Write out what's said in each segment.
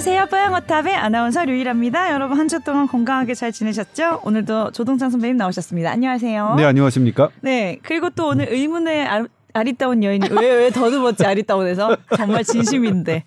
안녕하세요. 뽀양어탑의 아나운서 류일합니다. 여러분 한 주 동안 건강하게 잘 지내셨죠? 오늘도 조동찬 선배님 나오셨습니다. 안녕하세요. 네, 안녕하십니까? 네, 그리고 또 오늘 의문의 아, 아리따운 여인이 왜왜 더듬었지 아리따운해서 정말 진심인데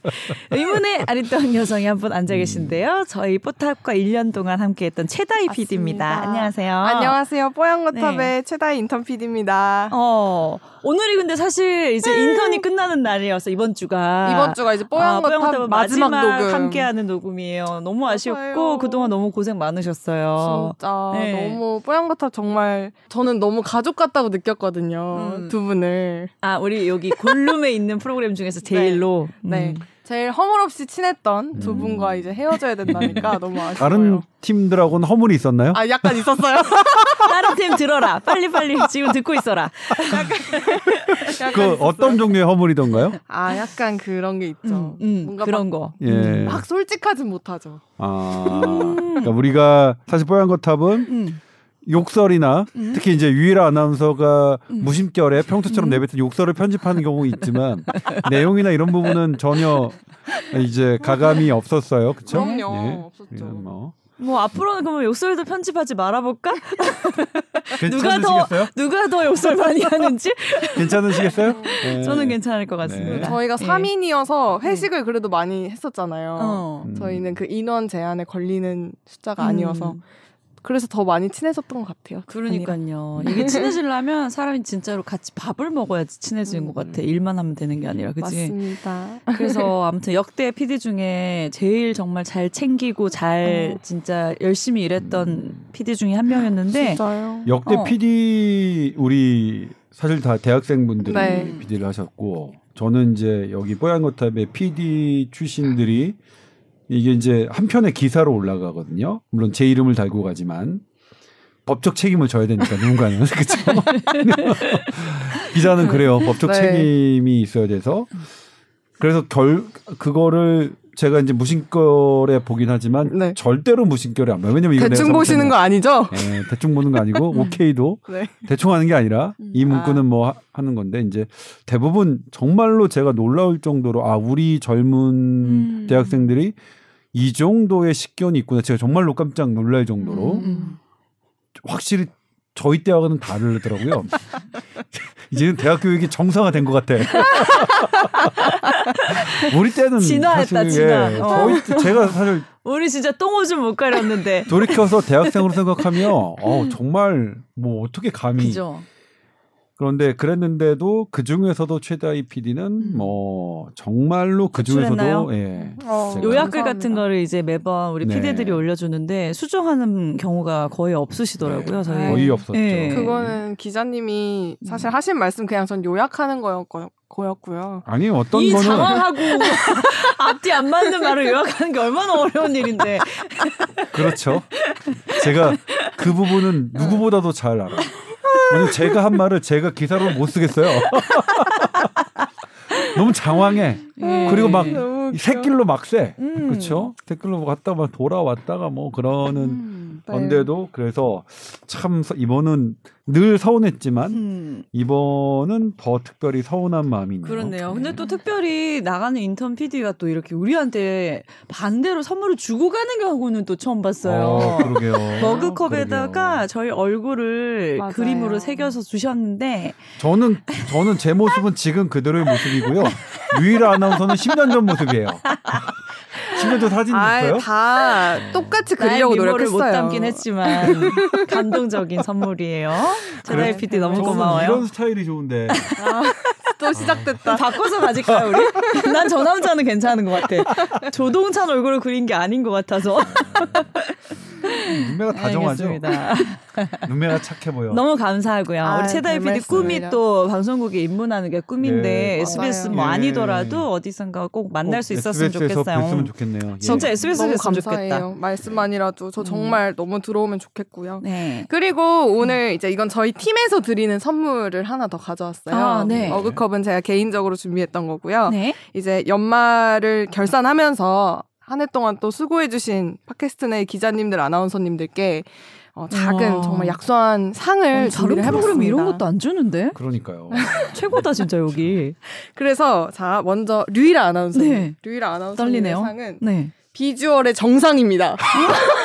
의문의 아리따운 여성이 한 분 앉아 계신데요. 저희 뽀탑과 1년 동안 함께했던 최다희 PD입니다. 안녕하세요. 안녕하세요. 뽀양거탑의 네. 최다희 인턴 PD입니다. 어 오늘이 근데 사실 이제 인턴이 끝나는 날이어서 이번 주가 이번 주가 이제 아, 마지막, 마지막 녹음 함께하는 녹음이에요. 너무 아쉬웠고 맞아요. 그동안 너무 고생 많으셨어요. 진짜 네. 너무 뽀양거탑 정말 저는 너무 가족 같다고 느꼈거든요. 음. 두 분을. 아 우리 여기 골룸에 있는 프로그램 중에서 제일로. 네. 네. 음. 제일 허물없이 친했던 두 음. 분과 이제 헤어져야 된다니까 너무 아쉬워요. 다른 팀들하고는 허물이 있었나요? 아 약간 있었어요. 다른 팀 들어라. 빨리 빨리 지금 듣고 있어라. 약간, 그 어떤 종류의 허물이던가요? 아 약간 그런 게 있죠. 음, 음, 뭔가 그런 막, 거. 예. 막 솔직하진 못하죠. 아 그러니까 우리가 사실 뽀얀 거탑은. 음. 욕설이나 음? 특히 이제 유일한 아나운서가 음. 무심결에 평소처럼 음. 내뱉은 욕설을 편집하는 경우 있지만 내용이나 이런 부분은 전혀 이제 가감이 없었어요. 그렇죠? 그럼요. 네. 없었죠. 뭐. 뭐 앞으로는 그러면 욕설도 편집하지 말아볼까? 누가 더 누가 더 욕설 많이 하는지 괜찮으시겠어요? 네. 저는 괜찮을 것 같습니다. 네. 저희가 예. 3인이어서 회식을 그래도 많이 했었잖아요. 어. 저희는 그 인원 제한에 걸리는 숫자가 아니어서 음. 그래서 더 많이 친해졌던 것 같아요. 그러니까요. 이게 친해지려면 사람이 진짜로 같이 밥을 먹어야지 친해지는 음. 것 같아. 일만 하면 되는 게 아니라, 그치? 맞습니다. 그래서 아무튼 역대 PD 중에 제일 정말 잘 챙기고 잘 어. 진짜 열심히 일했던 PD 중에 한 명이었는데. 진짜요? 역대 어. PD 우리 사실 다 대학생분들이 네. PD를 하셨고 저는 이제 여기 뽀얀거탑의 PD 출신들이 이게 이제 한 편의 기사로 올라가거든요. 물론 제 이름을 달고 가지만 법적 책임을 져야 되니까 누군가는 그렇죠. 기자는 그래요. 법적 네. 책임이 있어야 돼서 그래서 결 그거를 제가 이제 무심결에 보긴 하지만 네. 절대로 무심결에 안 봐요. 왜냐면 이거 대충 보시는 거 아니죠? 네, 대충 보는 거 아니고 오케이도 네. 대충 하는 게 아니라 이 음. 문구는 아. 뭐 하는 건데 이제 대부분 정말로 제가 놀라울 정도로 아 우리 젊은 음. 대학생들이 이 정도의 식견이 있구나 제가 정말로 깜짝 놀랄 정도로 음. 음. 확실히 저희 때하고는 다르더라고요. 이제는 대학 교육이 정상화된 것 같아. 우리 때는 진화했다, 사실, 진화. 예, 어. 저희 제가 사실 우리 진짜 똥오줌 못 가렸는데 돌이켜서 대학생으로 생각하면 어 정말 뭐 어떻게 감히 그죠. 그런데 그랬는데도 그 중에서도 최다희 PD는 음. 뭐 정말로 그 중에서도 예. 어, 요약글 같은 거를 이제 매번 우리 네. PD들이 올려주는데 수정하는 경우가 거의 없으시더라고요. 네. 저희 거의 없었죠. 네. 그거는 기자님이 사실 음. 하신 말씀 그냥 전 요약하는 거였고. 거였고요. 아니 어떤 이 거는 장황하고 앞뒤 안 맞는 말을 요약하는 게 얼마나 어려운 일인데. 그렇죠. 제가 그 부분은 누구보다도 잘 알아요. 왜냐면 제가 한 말을 제가 기사로 못 쓰겠어요. 너무 장황해. 음, 그리고 막 새길로 막 쎄. 음. 그렇죠? 새길로 갔다가 막 돌아왔다가 뭐 그러는 음, 네. 건데도 그래서 참 이번은 늘 서운했지만 음. 이번은 더 특별히 서운한 마음이 있네요. 그렇네요. 근데 또 특별히 나가는 인턴 PD가 또 이렇게 우리한테 반대로 선물을 주고 가는 경우는 또 처음 봤어요. 어, 그러게요. 머그컵에다가. 저희 얼굴을 맞아요. 그림으로 새겨서 주셨는데 저는 저는 제 모습은 지금 그대로의 모습이고요. 유일한 아나운서는 10년 전 모습이에요. 10년 전 사진 있어요? 다 똑같이 그리려고 노력했어요. 못 담긴 했지만 감동적인 선물이에요. 제다이 PD 너무 고마워요. 이런 스타일이 좋은데. 아, 또 시작됐다. 바꿔서 가질까요 우리? 난 저 남자는 괜찮은 것 같아. 조동찬 얼굴을 그린 게 아닌 것 같아서. 눈매가 다정하죠. 눈매가 착해 보여. 너무 감사하고요. 아, 우리 최다희 PD 꿈이 또 방송국에 입문하는 게 꿈인데 네, SBS 뭐 네. 아니더라도 어디선가 꼭 만날 수 있었으면 좋겠어요. 뵀으면 좋겠네요. 진짜 SBS 너무 감사해요. 좋겠다. 말씀만이라도 저 음. 정말 음. 너무 들어오면 좋겠고요. 네. 그리고 오늘 이제 이건 저희 팀에서 드리는 선물을 하나 더 가져왔어요. 아, 네. 어그 컵은 제가 개인적으로 준비했던 거고요. 네. 이제 연말을 결산하면서 한 해 동안 또 수고해주신 팟캐스트 내 기자님들, 아나운서님들께 어, 작은 와. 정말 약소한 상을 준비를 해봤습니다. 이런 것도 안 주는데? 그러니까요. 최고다 진짜 여기. 그래서 자 먼저 류이라 아나운서, 네. 류이라 아나운서 상은 네. 비주얼의 정상입니다.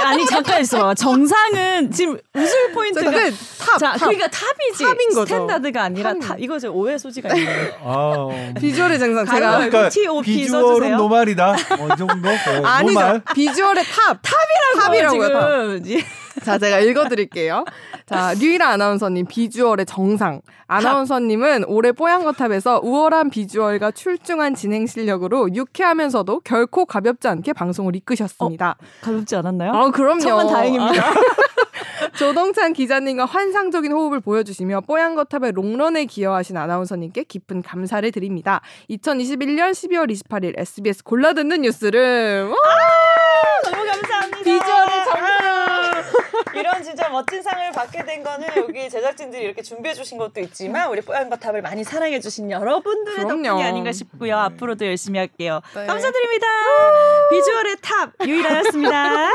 아니 잠깐 있어. 정상은 지금 웃을 포인트가 그 top, 자, top. 그러니까 top이지. top인 거죠. standard가 아니라 top. top. 이거 제 오해 소지가 있는 아, 비주얼의 정상 제가 그러니까 TOP 비주얼은 써주세요. normal이다. 어, 이 정도? 네, 아니죠. normal. 비주얼의 탑. 탑이라고 탑이라고요. 지금. 탑. 자, 제가 읽어드릴게요. 자, 류이라 아나운서님 비주얼의 정상. 아나운서님은 올해 뽀얀거탑에서 우월한 비주얼과 출중한 진행 실력으로 유쾌하면서도 결코 가볍지 않게 방송을 이끄셨습니다. 어, 가볍지 않았나요? 아, 그럼요. 천만 다행입니다. 아. 조동찬 기자님과 환상적인 호흡을 보여주시며 뽀얀거탑의 롱런에 기여하신 아나운서님께 깊은 감사를 드립니다. 2021년 12월 28일 SBS 골라듣는 뉴스를 아, 너무 감사합니다. 이런 진짜 멋진 상을 받게 된 거는 여기 제작진들이 이렇게 준비해 주신 것도 있지만 우리 뽀얀 거탑을 많이 사랑해 주신 여러분들의 그럼요. 덕분이 아닌가 싶고요. 네. 앞으로도 열심히 할게요. 네. 감사드립니다. 비주얼의 탑 류이라였습니다.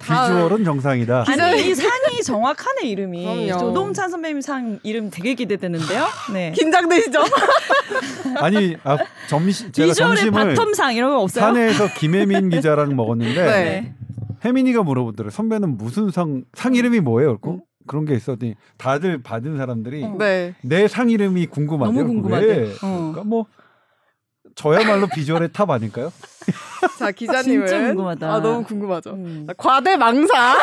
비주얼은 정상이다. 아니 이 상이 정확하네 이름이. 그럼요. 조동찬 선배님 상 이름 되게 기대되는데요. 네. 긴장되시죠? 아니 아, 점심 제가 비주얼의 점심을 bottom상 이런 거 없어요? 산에서 김혜민 기자랑 먹었는데 네. 혜민이가 물어보더래 선배는 무슨 상, 상 이름이 뭐예요? 그고 음. 그런 게 있었더니 다들 받은 사람들이 어. 네. 내 상 이름이 궁금하대요. 너무 궁금하대. 어. 그러니까 뭐 저야말로 비주얼의 탑 아닐까요? 자 기자님은 진짜 궁금하다. 아 너무 궁금하죠. 음. 과대망상.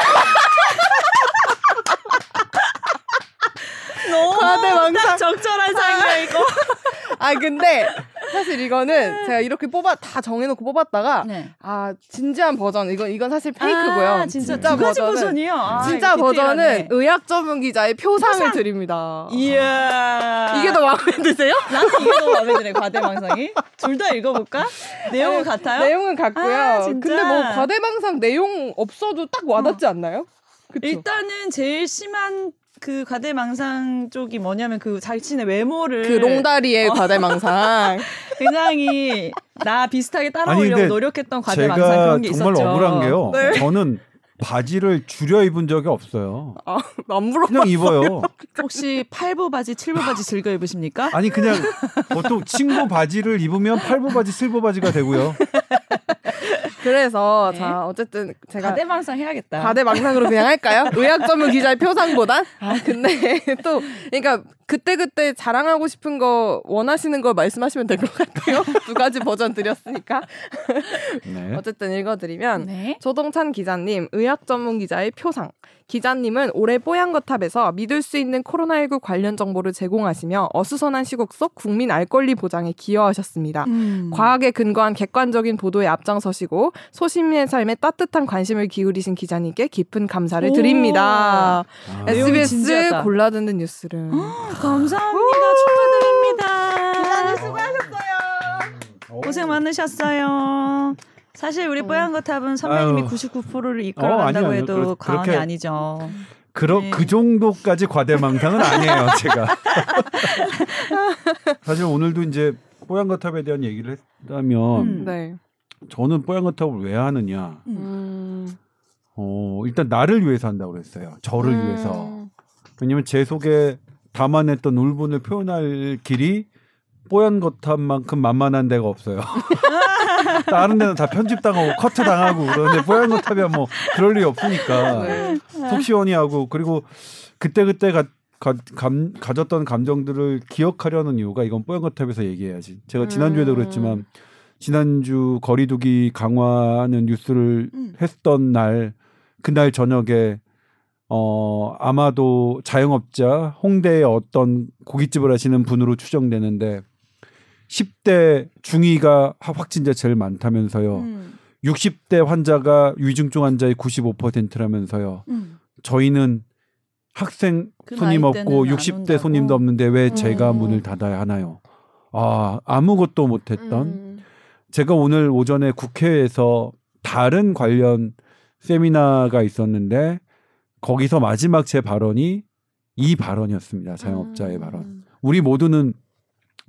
너무 과대망사 적절한 상이야 이거. 아 근데 사실 이거는 제가 이렇게 뽑아 다 정해놓고 뽑았다가 네. 아 진지한 버전 이건 이건 사실 페이크고요. 아, 진짜, 진짜 버전은 버전이요. 아, 진짜 버전은 의학 전문 기자의 표상을 표상? 드립니다. 이야 이게 더 마음에 드세요? 난 이게 더 마음에 드네 과대망상이. 둘 다 읽어볼까? 내용은 네, 같아요? 내용은 같고요. 아, 근데 뭐 과대망상 내용 없어도 딱 와닿지 어. 않나요? 그쵸? 일단은 제일 심한 그 과대망상 쪽이 뭐냐면 그 자신의 외모를 그 롱다리의 어. 과대망상 굉장히 나 비슷하게 따라오려고 노력했던 과대망상 그런 게 정말 있었죠. 억울한 게요. 네. 저는 바지를 줄여 입은 적이 없어요. 아, 안 물어봤어요. 그냥 입어요. 혹시 팔부 바지, 칠부 바지 즐겨 입으십니까? 아니 그냥 보통 친구 바지를 입으면 팔부 바지, 칠부 바지가 되고요. 그래서 네. 자 어쨌든 제가 과대망상 해야겠다. 과대망상으로 그냥 할까요? 의학 전문 기자의 표상보단. 아 근데 또 그러니까 그때 그때 자랑하고 싶은 거 원하시는 거 말씀하시면 될 것 같아요. 두 가지 버전 드렸으니까. 네. 어쨌든 읽어드리면 네. 조동찬 기자님 의학 전문 기자의 표상. 기자님은 올해 뽀얀거탑에서 믿을 수 있는 코로나19 관련 정보를 제공하시며 어수선한 시국 속 국민 알 권리 보장에 기여하셨습니다. 음. 과학에 근거한 객관적인 보도에 앞장서시고 소시민의 삶에 따뜻한 관심을 기울이신 기자님께 깊은 감사를 드립니다. 아. SBS 골라듣는 뉴스를. 감사합니다. 축하드립니다. 기자님 수고하셨어요. 고생 많으셨어요. 사실 우리 어. 뽀얀 거탑은 선배님이 아유. 99%를 이끌어간다고 어, 해도 그렇, 과언이 그렇게, 아니죠. 그러, 네. 그 정도까지 과대망상은 아니에요, 제가. 사실 오늘도 이제 뽀얀거탑에 대한 얘기를 했다면 음, 네. 저는 뽀얀거탑을 왜 하느냐. 음. 어, 일단 나를 위해서 한다고 그랬어요. 저를 음. 위해서. 왜냐면 제 속에 담아냈던 울분을 표현할 길이 뽀얀 거탑만큼 만만한 데가 없어요. 다른 데는 다 편집당하고 커트 당하고 그런데 뽀얀 거탑이야 뭐 그럴 일이 없으니까 네. 속 시원히 하고 그리고 그때 그때 가, 가, 감, 가졌던 감정들을 기억하려는 이유가 이건 뽀얀 거탑에서 얘기해야지. 제가 지난주에도 음. 그랬지만 지난주 거리두기 강화하는 뉴스를 음. 했던 날 그날 저녁에 어 아마도 자영업자 홍대의 어떤 고깃집을 하시는 분으로 추정되는데 10대 중위가 확진자 제일 많다면서요. 음. 60대 환자가 위중증 환자의 95%라면서요. 음. 저희는 학생 그 손님 없고 60대 손님도 없는데 왜 제가 음. 문을 닫아야 하나요? 아, 아무것도 못했던 음. 제가 오늘 오전에 국회에서 다른 관련 세미나가 있었는데 거기서 마지막 제 발언이 이 발언이었습니다. 자영업자의 음. 발언. 우리 모두는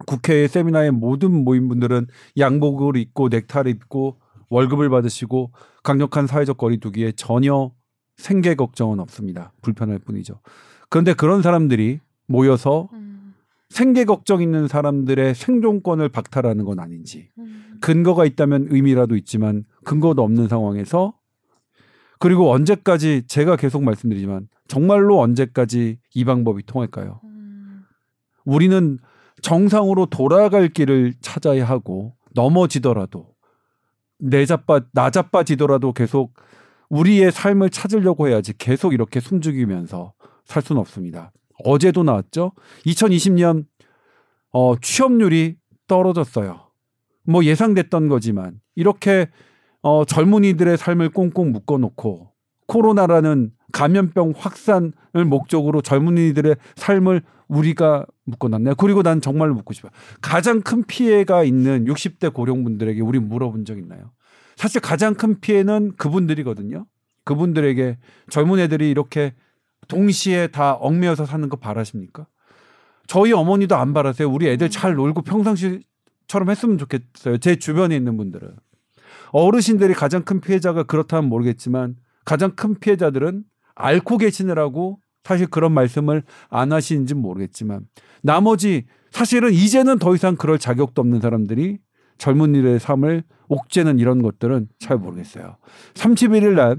국회 세미나에 모든 모임분들은 양복을 입고 넥타이를 입고 월급을 받으시고 강력한 사회적 거리두기에 전혀 생계 걱정은 없습니다. 불편할 뿐이죠. 그런데 그런 사람들이 모여서 음. 생계 걱정 있는 사람들의 생존권을 박탈하는 건 아닌지 음. 근거가 있다면 의미라도 있지만 근거도 없는 상황에서 그리고 언제까지 제가 계속 말씀드리지만 정말로 언제까지 이 방법이 통할까요? 음. 우리는 정상으로 돌아갈 길을 찾아야 하고 넘어지더라도 내자빠 나자빠지더라도 계속 우리의 삶을 찾으려고 해야지 계속 이렇게 숨죽이면서 살 수는 없습니다. 어제도 나왔죠. 2020년 어, 취업률이 떨어졌어요. 뭐 예상됐던 거지만 이렇게 어, 젊은이들의 삶을 꽁꽁 묶어놓고 코로나라는 감염병 확산을 목적으로 젊은이들의 삶을 우리가 묶어놨네요. 그리고 난 정말로 묻고 싶어요. 가장 큰 피해가 있는 60대 고령분들에게 우리 물어본 적 있나요? 사실 가장 큰 피해는 그분들이거든요. 그분들에게 젊은 애들이 이렇게 동시에 다 얽매여서 사는 거 바라십니까? 저희 어머니도 안 바라세요. 우리 애들 잘 놀고 평상시처럼 했으면 좋겠어요. 제 주변에 있는 분들은. 어르신들이 가장 큰 피해자가 그렇다면 모르겠지만 가장 큰 피해자들은 앓고 계시느라고 사실 그런 말씀을 안 하시는지 모르겠지만 나머지 사실은 이제는 더 이상 그럴 자격도 없는 사람들이 젊은이들의 삶을 옥죄는 이런 것들은 잘 모르겠어요. 31일 날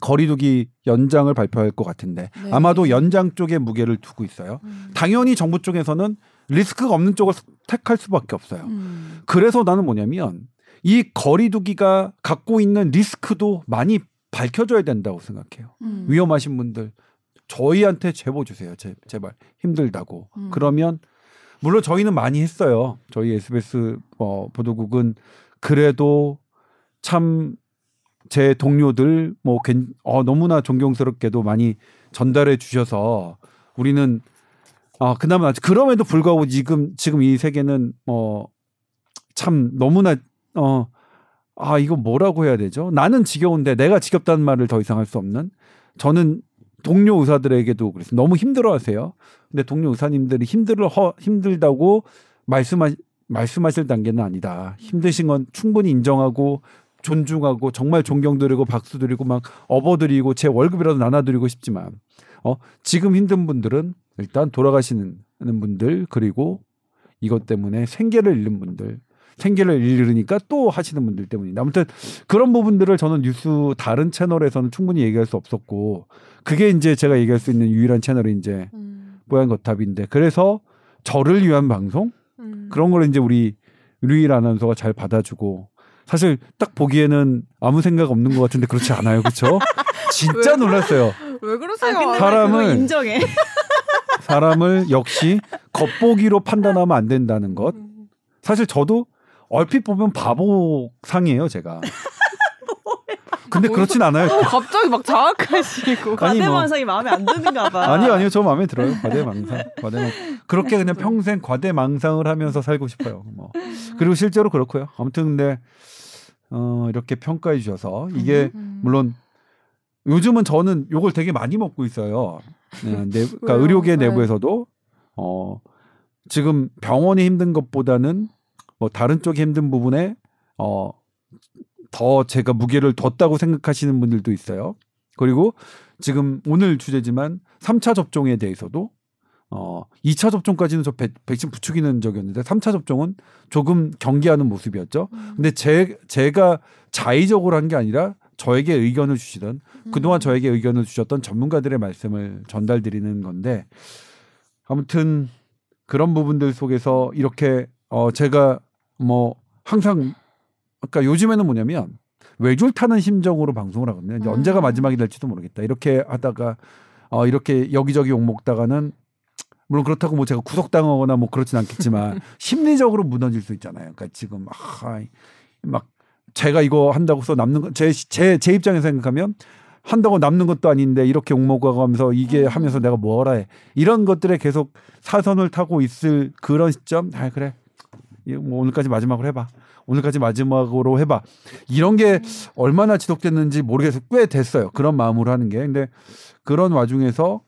거리두기 연장을 발표할 것 같은데 네. 아마도 연장 쪽에 무게를 두고 있어요. 음. 당연히 정부 쪽에서는 리스크가 없는 쪽을 택할 수밖에 없어요. 음. 그래서 나는 뭐냐면 이 거리두기가 갖고 있는 리스크도 많이 밝혀줘야 된다고 생각해요. 음. 위험하신 분들 저희한테 제보 주세요. 제, 제발 힘들다고. 음. 그러면 물론 저희는 많이 했어요. 저희 SBS 어, 보도국은 그래도 참 제 동료들 뭐 어, 너무나 존경스럽게도 많이 전달해 주셔서 우리는 아 그나마 그럼에도 불구하고 지금 지금 이 세계는 어 참 너무나 어 아 이거 뭐라고 해야 되죠? 나는 지겨운데 내가 지겹다는 말을 더 이상 할 수 없는 저는 동료 의사들에게도 그래서 너무 힘들어 하세요. 근데 동료 의사님들이 힘들어 허, 힘들다고 말씀하 말씀하실 단계는 아니다. 힘드신 건 충분히 인정하고 존중하고 정말 존경드리고 박수드리고 막 업어드리고 제 월급이라도 나눠드리고 싶지만 어 지금 힘든 분들은 일단 돌아가시는 분들 그리고 이것 때문에 생계를 잃는 분들 생계를 잃으니까 또 하시는 분들 때문이다. 아무튼 그런 부분들을 저는 뉴스 다른 채널에서는 충분히 얘기할 수 없었고 그게 이제 제가 얘기할 수 있는 유일한 채널이 이제 음. 뽀얀 거탑인데 그래서 저를 위한 방송 음. 그런 걸 이제 우리 류일 아나운서가 잘 받아주고 사실 딱 보기에는 아무 생각 없는 것 같은데 그렇지 않아요, 그렇죠? 진짜 놀랐어요. 왜 그러세요? 아, 사람을 인정해. 사람을 역시 겉보기로 판단하면 안 된다는 것. 음. 사실 저도 얼핏 보면 바보 상이에요, 제가. 근데 그렇진 않아요. 갑자기 막 자학하시고. 과대망상이 뭐. 마음에 안 드는가 봐. 아니요, 아니요. 저 마음에 들어요. 과대망상. 과대망. 그렇게 그냥 평생 과대망상을 하면서 살고 싶어요. 뭐. 그리고 실제로 그렇고요. 아무튼 근데 어, 이렇게 평가해 주셔서 이게 음, 음. 물론 요즘은 저는 요걸 되게 많이 먹고 있어요. 네, 내, 그러니까 의료계 네. 내부에서도 어, 지금 병원이 힘든 것보다는 뭐 다른 쪽이 힘든 부분에 어, 더 제가 무게를 뒀다고 생각하시는 분들도 있어요. 그리고 지금 오늘 주제지만 3차 접종에 대해서도 어 2차 접종까지는 저 백, 백신 부추기는 적이었는데 3차 접종은 조금 경계하는 모습이었죠. 음. 근데 제 제가 자의적으로 한 게 아니라 저에게 의견을 주시던 음. 그동안 저에게 의견을 주셨던 전문가들의 말씀을 전달드리는 건데 아무튼 그런 부분들 속에서 이렇게 어 제가 뭐 항상 그러니까 요즘에는 뭐냐면 외줄 타는 심정으로 방송을 하거든요. 이제 음. 언제가 마지막이 될지도 모르겠다. 이렇게 하다가 어 이렇게 여기저기 욕 먹다가는 물론 그렇다고 뭐 제가 구속당하거나 뭐 그렇진 않겠지만 심리적으로 무너질 수 있잖아요. 그러니까 지금 아, 막 제가 이거 한다고서 남는 거제제제 제 입장에서 생각하면 한다고 남는 것도 아닌데 이렇게 욕먹어 가면서 이게 음. 하면서 내가 뭐라 해 이런 것들에 계속 사선을 타고 있을 그런 시점 아 그래 뭐 오늘까지 마지막으로 해봐 오늘까지 마지막으로 해봐. 이런 게 얼마나 지속됐는지 모르겠어요. 꽤 됐어요. 그런 마음으로 하는 게. 근데 그런 와중에서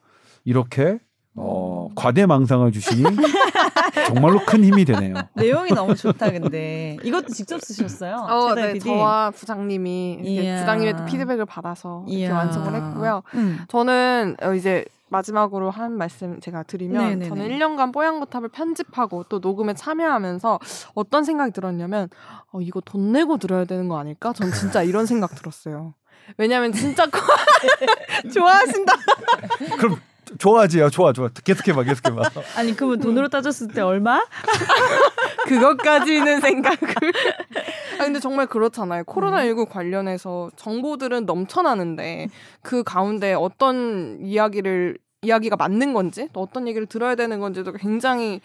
이렇게 어, 과대망상을 주시니 정말로 큰 힘이 되네요. 내용이 너무 좋다 근데 이것도 직접 쓰셨어요? 어, 네, PD? 저와 부장님이 부장님의 피드백을 받아서 이렇게 완성을 했고요. 음. 저는 어, 이제 마지막으로 한 말씀 제가 드리면 네네네. 저는 1년간 뽀얀거탑을 편집하고 또 녹음에 참여하면서 어떤 생각이 들었냐면 어, 이거 돈 내고 들어야 되는 거 아닐까? 전 진짜 이런 생각 들었어요. 왜냐면 진짜 좋아하신다. 그럼 좋아하지, 야, 좋아, 좋아. 계속해 봐, 계속해 봐. 아니, 그러면 돈으로 따졌을 때 얼마? 그것까지는 생각을. 아 근데 정말 그렇잖아요. 코로나19 관련해서 정보들은 넘쳐나는데 그 가운데 어떤 이야기를 이야기가 맞는 건지 또 어떤 얘기를 들어야 되는 건지도 굉장히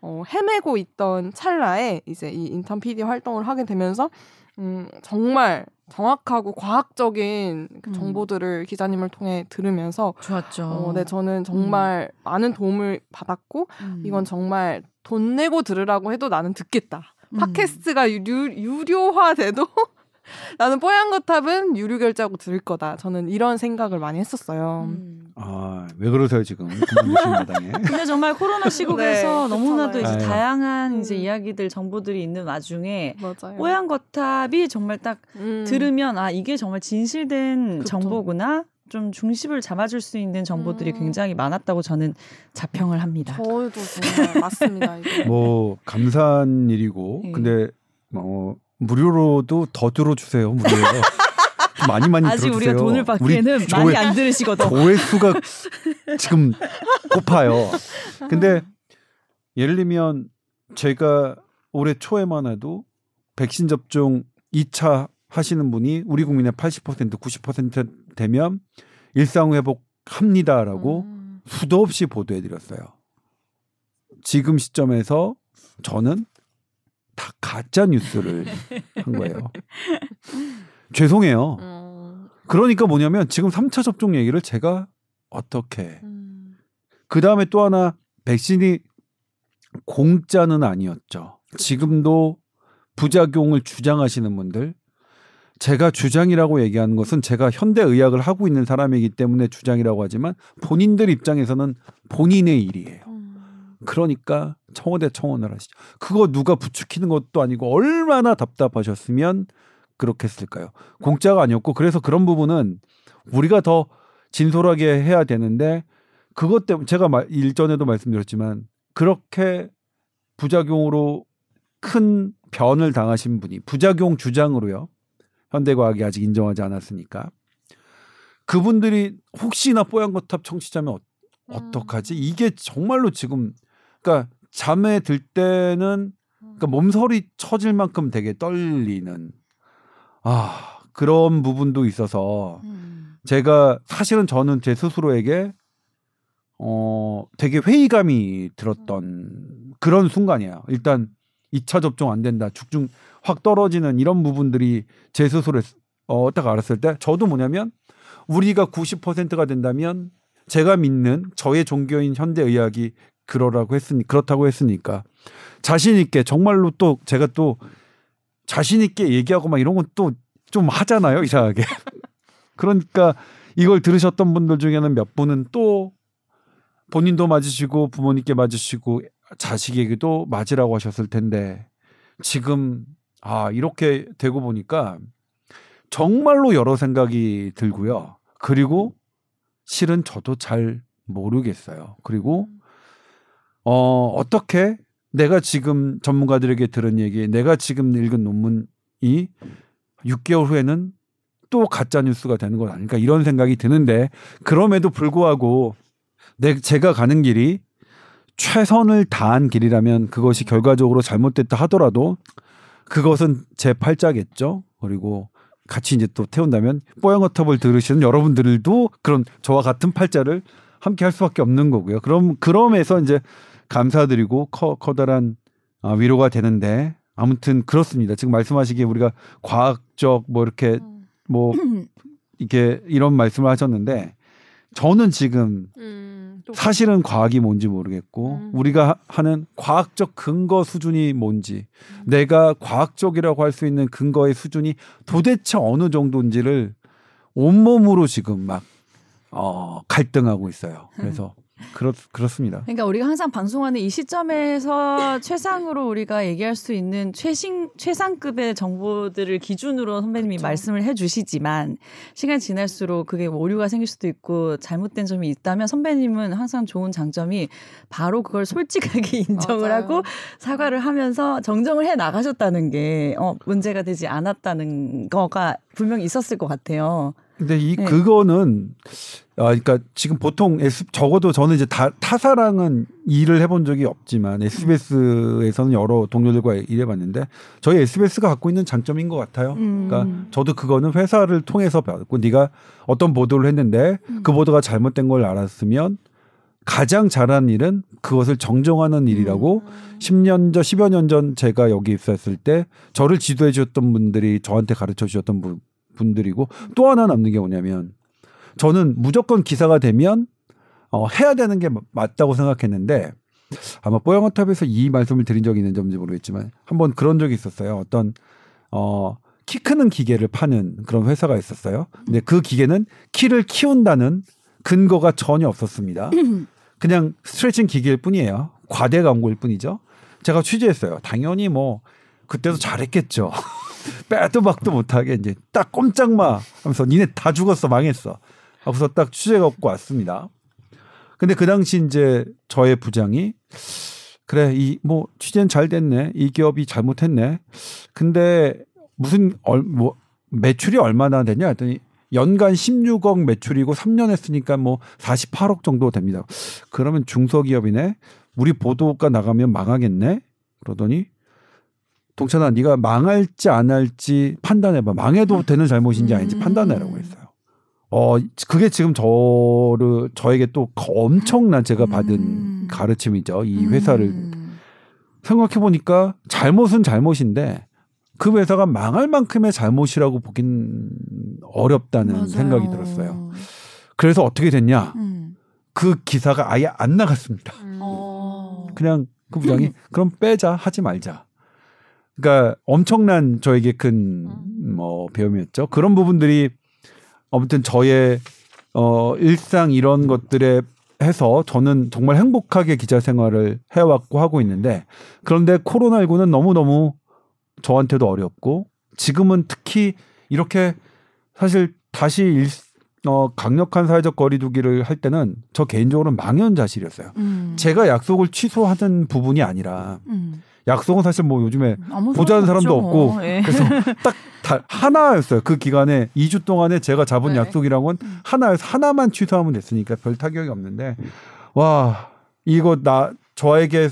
어, 헤매고 있던 찰나에 이제 이 인턴 PD 활동을 하게 되면서 음, 정말 정확하고 과학적인 그 음. 정보들을 기자님을 통해 들으면서 좋았죠. 어, 네, 저는 정말 음. 많은 도움을 받았고 음. 이건 정말 돈 내고 들으라고 해도 나는 듣겠다. 음. 팟캐스트가 유, 유료화돼도 나는 뽀얀 거탑은 유료 결제하고 들을 거다. 저는 이런 생각을 많이 했었어요. 음. 아, 왜 그러세요, 지금? 근데 정말 코로나 시국에서 네, 너무나도 이제 다양한 음. 이제 이야기들, 정보들이 있는 와중에 맞아요. 뽀얀 거탑이 정말 딱 음. 들으면 아, 이게 정말 진실된 그쵸. 정보구나. 좀 중심을 잡아줄 수 있는 정보들이 음. 굉장히 많았다고 저는 자평을 합니다. 저도 정말 맞습니다. 이게. 뭐 감사한 일이고, 네. 근데 뭐 무료로도 더 들어주세요. 무료로. 많이 많이 아직 들어주세요. 우리가 돈을 받기에는 우리 많이 안 들으시거든. 조회수가 지금 고파요. 근데 예를 들면 제가 올해 초에만 해도 백신 접종 2차 하시는 분이 우리 국민의 80% 90% 되면 일상 회복합니다라고 음. 수도 없이 보도해 드렸어요. 지금 시점에서 저는 다 가짜 뉴스를 한 거예요. 죄송해요. 어... 그러니까 뭐냐면 지금 3차 접종 얘기를 제가 어떻게 음... 그 다음에 또 하나 백신이 공짜는 아니었죠. 지금도 부작용을 주장하시는 분들 제가 주장이라고 얘기하는 것은 제가 현대 의학을 하고 있는 사람이기 때문에 주장이라고 하지만 본인들 입장에서는 본인의 일이에요. 그러니까 청와대 청원을 하시죠. 그거 누가 부추기는 것도 아니고 얼마나 답답하셨으면 그렇게 했을까요? 공짜가 아니었고 그래서 그런 부분은 우리가 더 진솔하게 해야 되는데 그것 때문에 제가 일전에도 말씀드렸지만 그렇게 부작용으로 큰 변을 당하신 분이 부작용 주장으로요. 현대과학이 아직 인정하지 않았으니까 그분들이 혹시나 뽀얀거탑 청취자면 어, 음. 어떡하지? 이게 정말로 지금 그러니까 잠에 들 때는 그러니까 몸서리 쳐질 만큼 되게 떨리는 아 그런 부분도 있어서 음. 제가 사실은 저는 제 스스로에게 어 되게 회의감이 들었던 그런 순간이에요. 일단 2차 접종 안 된다. 죽중 확 떨어지는 이런 부분들이 제 스스로 어, 딱 알았을 때 저도 뭐냐면 우리가 90%가 된다면 제가 믿는 저의 종교인 현대의학이 그러라고 했으니 그렇다고 했으니까. 자신 있게 정말로 또 제가 또 자신 있게 얘기하고 막 이런 건 또 좀 하잖아요 이상하게. 그러니까 이걸 들으셨던 분들 중에는 몇 분은 또 본인도 맞으시고 부모님께 맞으시고 자식에게도 맞으라고 하셨을 텐데 지금 아 이렇게 되고 보니까 정말로 여러 생각이 들고요. 그리고 실은 저도 잘 모르겠어요. 그리고 어, 어떻게 내가 지금 전문가들에게 들은 얘기, 내가 지금 읽은 논문이 6개월 후에는 또 가짜 뉴스가 되는 것 아닐까 이런 생각이 드는데 그럼에도 불구하고 내 제가 가는 길이 최선을 다한 길이라면 그것이 결과적으로 잘못됐다 하더라도 그것은 제 팔자겠죠. 그리고 같이 이제 또 태운다면 뽀얀거탑을 들으시는 여러분들도 그런 저와 같은 팔자를 함께 할 수밖에 없는 거고요. 그럼 그럼에서 이제 감사드리고 커, 커다란 어, 위로가 되는데 아무튼 그렇습니다. 지금 말씀하시기에 우리가 과학적 뭐 이렇게 음. 뭐 이게 이런 말씀을 하셨는데 저는 지금 음, 사실은 과학이 뭔지 모르겠고 음. 우리가 하는 과학적 근거 수준이 뭔지 음. 내가 과학적이라고 할 수 있는 근거의 수준이 도대체 어느 정도인지를 온몸으로 지금 막 어, 갈등하고 있어요. 그래서 그렇 그렇습니다. 그러니까 우리가 항상 방송하는 이 시점에서 최상으로 우리가 얘기할 수 있는 최신 최상급의 정보들을 기준으로 선배님이 그렇죠. 말씀을 해주시지만 시간 지날수록 그게 뭐 오류가 생길 수도 있고 잘못된 점이 있다면 선배님은 항상 좋은 장점이 바로 그걸 솔직하게 인정을 맞아요. 하고 사과를 하면서 정정을 해 나가셨다는 게 어, 문제가 되지 않았다는 거가 분명히 있었을 것 같아요. 근데 이 네. 그거는 아 그러니까 지금 보통 S, 적어도 저는 이제 다, 타사랑은 일을 해본 적이 없지만 SBS에서는 여러 동료들과 일해봤는데 저희 SBS가 갖고 있는 장점인 것 같아요. 음. 그러니까 저도 그거는 회사를 통해서 배웠고 네가 어떤 보도를 했는데 음. 그 보도가 잘못된 걸 알았으면 가장 잘한 일은 그것을 정정하는 일이라고 음. 10년 전, 10여 년 전 제가 여기 있었을 때 저를 지도해 주셨던 분들이 저한테 가르쳐 주셨던 분, 분들이고 또 하나 남는 게 뭐냐면 저는 무조건 기사가 되면 어, 해야 되는 게 맞다고 생각했는데 아마 뽀양어탑에서 이 말씀을 드린 적이 있는지 모르겠지만 한번 그런 적이 있었어요. 어떤 어, 키 크는 기계를 파는 그런 회사가 있었어요. 근데 그 기계는 키를 키운다는 근거가 전혀 없었습니다. 그냥 스트레칭 기계일 뿐이에요. 과대 광고일 뿐이죠. 제가 취재했어요. 당연히 뭐 그때도 잘했겠죠. 빼도 박도 못하게 이제 딱 꼼짝마 하면서 니네 다 죽었어 망했어 하고서 딱 취재가 없고 왔습니다. 근데 그 당시 이제 저의 부장이 그래 이 뭐 취재는 잘 됐네 이 기업이 잘못했네 근데 무슨 얼, 뭐 매출이 얼마나 되냐 했더니 연간 16억 매출이고 3년 했으니까 뭐 48억 정도 됩니다. 그러면 중소기업이네. 우리 보도가 나가면 망하겠네. 그러더니 동찬아 네가 망할지 안 할지 판단해봐. 망해도 되는 잘못인지 아닌지 음. 판단해라고 했어요. 어 그게 지금 저를 저에게 또 엄청난 제가 받은 음. 가르침이죠. 이 회사를 음. 생각해 보니까 잘못은 잘못인데 그 회사가 망할 만큼의 잘못이라고 보긴 어렵다는 맞아요. 생각이 들었어요. 그래서 어떻게 됐냐? 음. 그 기사가 아예 안 나갔습니다. 음. 어. 그냥 그 부장이 그럼 빼자 하지 말자. 그러니까 엄청난 저에게 큰뭐 음. 배움이었죠. 그런 부분들이 아무튼 저의 어 일상 이런 것들에 해서 저는 정말 행복하게 기자 생활을 해왔고 하고 있는데 그런데 코로나19는 너무너무 저한테도 어렵고 지금은 특히 이렇게 사실 다시 일, 어, 강력한 사회적 거리두기를 할 때는 저 개인적으로는 망연자실이었어요. 음. 제가 약속을 취소하는 부분이 아니라 음. 약속은 사실 뭐 요즘에 보자는 사람도 없고 예. 그래서 딱 다 하나였어요. 그 기간에 2주 동안에 제가 잡은 네. 약속이랑은 음. 하나여서 하나만 취소하면 됐으니까 별 타격이 없는데 와 이거 나 저에게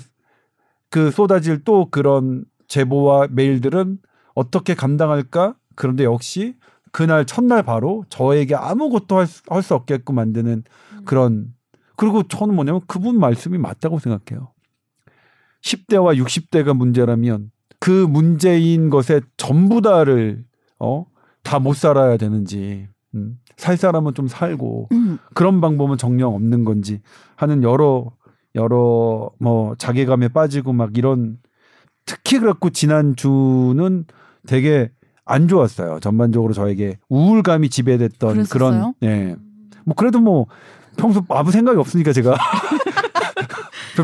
그 쏟아질 또 그런 제보와 메일들은 어떻게 감당할까? 그런데 역시 그날 첫날 바로 저에게 아무것도 할수 없게끔 만드는 음. 그런 그리고 저는 뭐냐면 그분 말씀이 맞다고 생각해요. 10대와 60대가 문제라면 그 문제인 것에 전부 다를 어? 다 못 살아야 되는지 음, 살 사람은 좀 살고 음. 그런 방법은 정령 없는 건지 하는 여러 여러 뭐 자괴감에 빠지고 막 이런 특히 그렇고 지난 주는 되게 안 좋았어요. 전반적으로 저에게 우울감이 지배됐던 그랬었어요? 그런 예. 뭐 그래도 뭐 평소 아무 생각이 없으니까 제가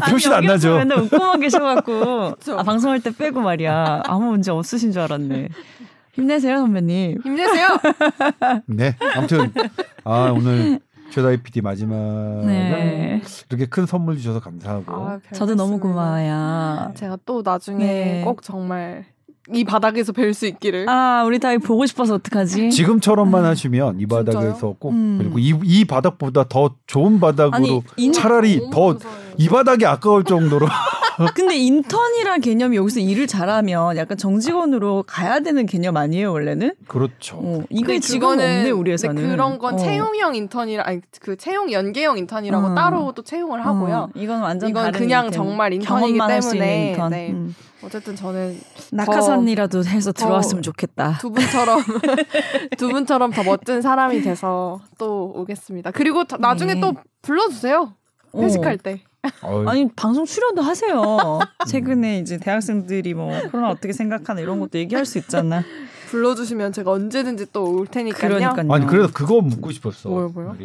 표시도 안 나죠. 맨날 웃고만 계셔갖고 아, 방송할 때 빼고 말이야 아무 문제 없으신 줄 알았네. 힘내세요 선배님. 힘내세요. 네 아무튼 아 오늘 최다희 PD 마지막은 네. 이렇게 큰 선물 주셔서 감사하고 아, 저도 너무 고마워요. 제가 또 나중에 네. 꼭 정말 이 바닥에서 뵐 수 있기를. 아, 우리 다이 보고 싶어서 어떡하지? 지금처럼만 하시면 이 바닥에서 꼭 음. 그리고 이, 이 바닥보다 더 좋은 바닥으로 아니, 인... 차라리 더 이 바닥이 아까울 정도로 근데 인턴이란 개념이 여기서 일을 잘하면 약간 정직원으로 가야 되는 개념 아니에요 원래는? 그렇죠. 어, 이게 직원 없네 우리 회사는. 그런 건 어. 채용형 인턴이라 아니 그 채용 연계형 인턴이라고 어. 따로 또 채용을 하고요. 어. 이건 완전 이건 그냥 인턴. 정말 인턴이기 때문에 인턴. 네. 음. 어쨌든 저는 낙하산이라도 해서 들어왔으면 좋겠다. 두 분처럼 두 분처럼 더 멋진 사람이 돼서 또 오겠습니다. 그리고 나중에 네. 또 불러주세요. 회식할 때. 아니 방송 출연도 하세요. 최근에 이제 대학생들이 뭐 코로나 어떻게 생각하나 이런 것도 얘기할 수 있잖아. 불러주시면 제가 언제든지 또 올 테니까요. 그러니까요. 아니 그래서 그거 묻고 싶었어. 뭐요, 뭐요?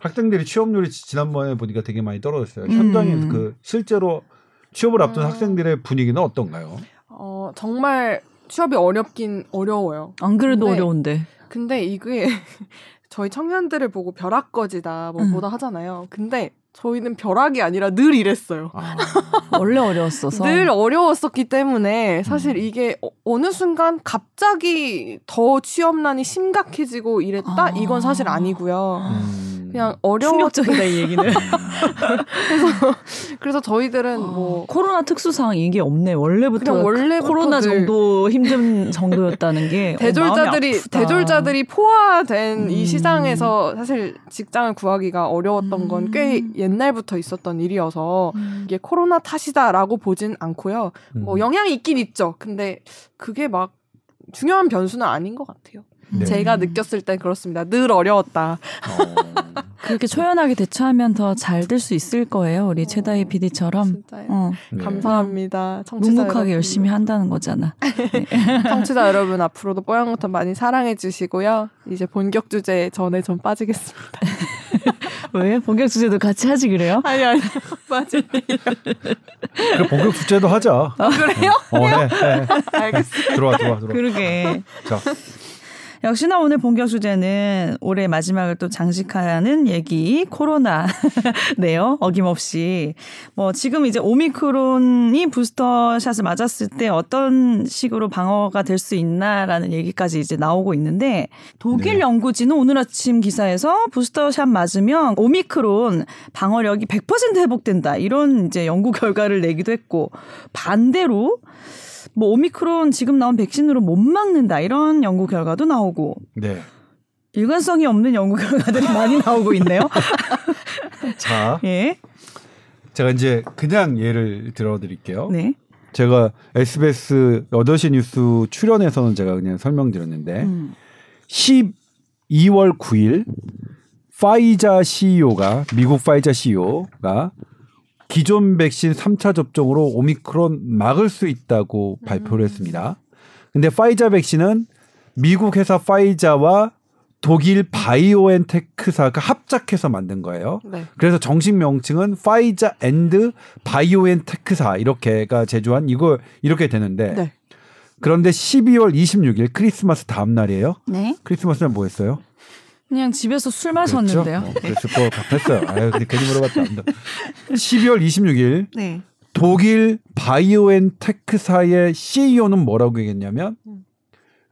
학생들이 취업률이 지난번에 보니까 되게 많이 떨어졌어요. 음. 현장에서 그 실제로 취업을 앞둔 음. 학생들의 분위기는 어떤가요? 어 정말 취업이 어렵긴 어려워요. 안 그래도 근데, 어려운데. 근데 이게 저희 청년들을 보고 벼락거지다 뭐 보다 음. 하잖아요. 근데 저희는 벼락이 아니라 늘 이랬어요. 아, 원래 어려웠어서. 늘 어려웠었기 때문에 사실 음. 이게 어, 느 순간 갑자기 더 취업난이 심각해지고 이랬다? 아. 이건 사실 아니고요. 음. 그냥 어려워 충격적이다 이 얘기는. 그래서 그래서 저희들은 어, 뭐 코로나 특수 상황 이게 없네. 원래부터 원래부터 코로나 정도 힘든 정도였다는 게 어, 대졸자들이 어, 대졸자들이 포화된 음. 이 시장에서 사실 직장을 구하기가 어려웠던 건꽤 음. 옛날부터 있었던 일이어서 음. 이게 코로나 탓이다라고 보진 않고요. 뭐 음. 영향이 있긴 있죠. 근데 그게 막 중요한 변수는 아닌 것 같아요. 네. 제가 느꼈을 땐 그렇습니다. 늘 어려웠다. 어. 그렇게 초연하게 대처하면 더 잘 될 수 있을 거예요. 우리 어. 최다희 PD처럼. 진짜요. 어. 네. 감사합니다. 묵묵하게 여러분. 열심히 한다는 거잖아. 네. 청취자 여러분 앞으로도 뽀양부터 많이 사랑해 주시고요. 이제 본격 주제 전에 좀 빠지겠습니다. 왜? 본격 주제도 같이 하지 그래요? 아니 아니 빠질래요. 그 본격 주제도 하자. 아, 그래요? 어, 네, 네. 알겠습니다. 들어와 들어와 들어와. 그러게. 자. 역시나 오늘 본격 주제는 올해 마지막을 또 장식하는 얘기 코로나네요. 어김없이 뭐 지금 이제 오미크론이 부스터 샷을 맞았을 때 어떤 식으로 방어가 될 수 있나라는 얘기까지 이제 나오고 있는데 독일 네. 연구진은 오늘 아침 기사에서 부스터 샷 맞으면 오미크론 방어력이 100% 회복된다 이런 이제 연구 결과를 내기도 했고 반대로 뭐 오미크론 지금 나온 백신으로 못 막는다 이런 연구 결과도 나오고 네. 일관성이 없는 연구 결과들이 많이 나오고 있네요. 자, 예. 제가 이제 그냥 예를 들어드릴게요. 네. 제가 SBS 8시 뉴스 출연에서는 제가 그냥 설명드렸는데 음. 12월 9일 파이자 CEO가 미국 파이자 CEO가 기존 백신 3차 접종으로 오미크론 막을 수 있다고 음. 발표를 했습니다. 근데 파이자 백신은 미국 회사 파이자와 독일 바이오엔테크사가 합작해서 만든 거예요. 네. 그래서 정식 명칭은 파이자 and 바이오엔테크사 이렇게가 제조한 이거 이렇게 되는데 네. 그런데 12월 26일 크리스마스 다음 날이에요. 네. 크리스마스 날 뭐 했어요? 그냥 집에서 술 마셨는데요. 그렇죠? 어, 그랬을 것 같았어요. 아유, 괜히 물어봤다. 12월 26일 네. 독일 바이오엔테크사의 CEO는 뭐라고 얘기했냐면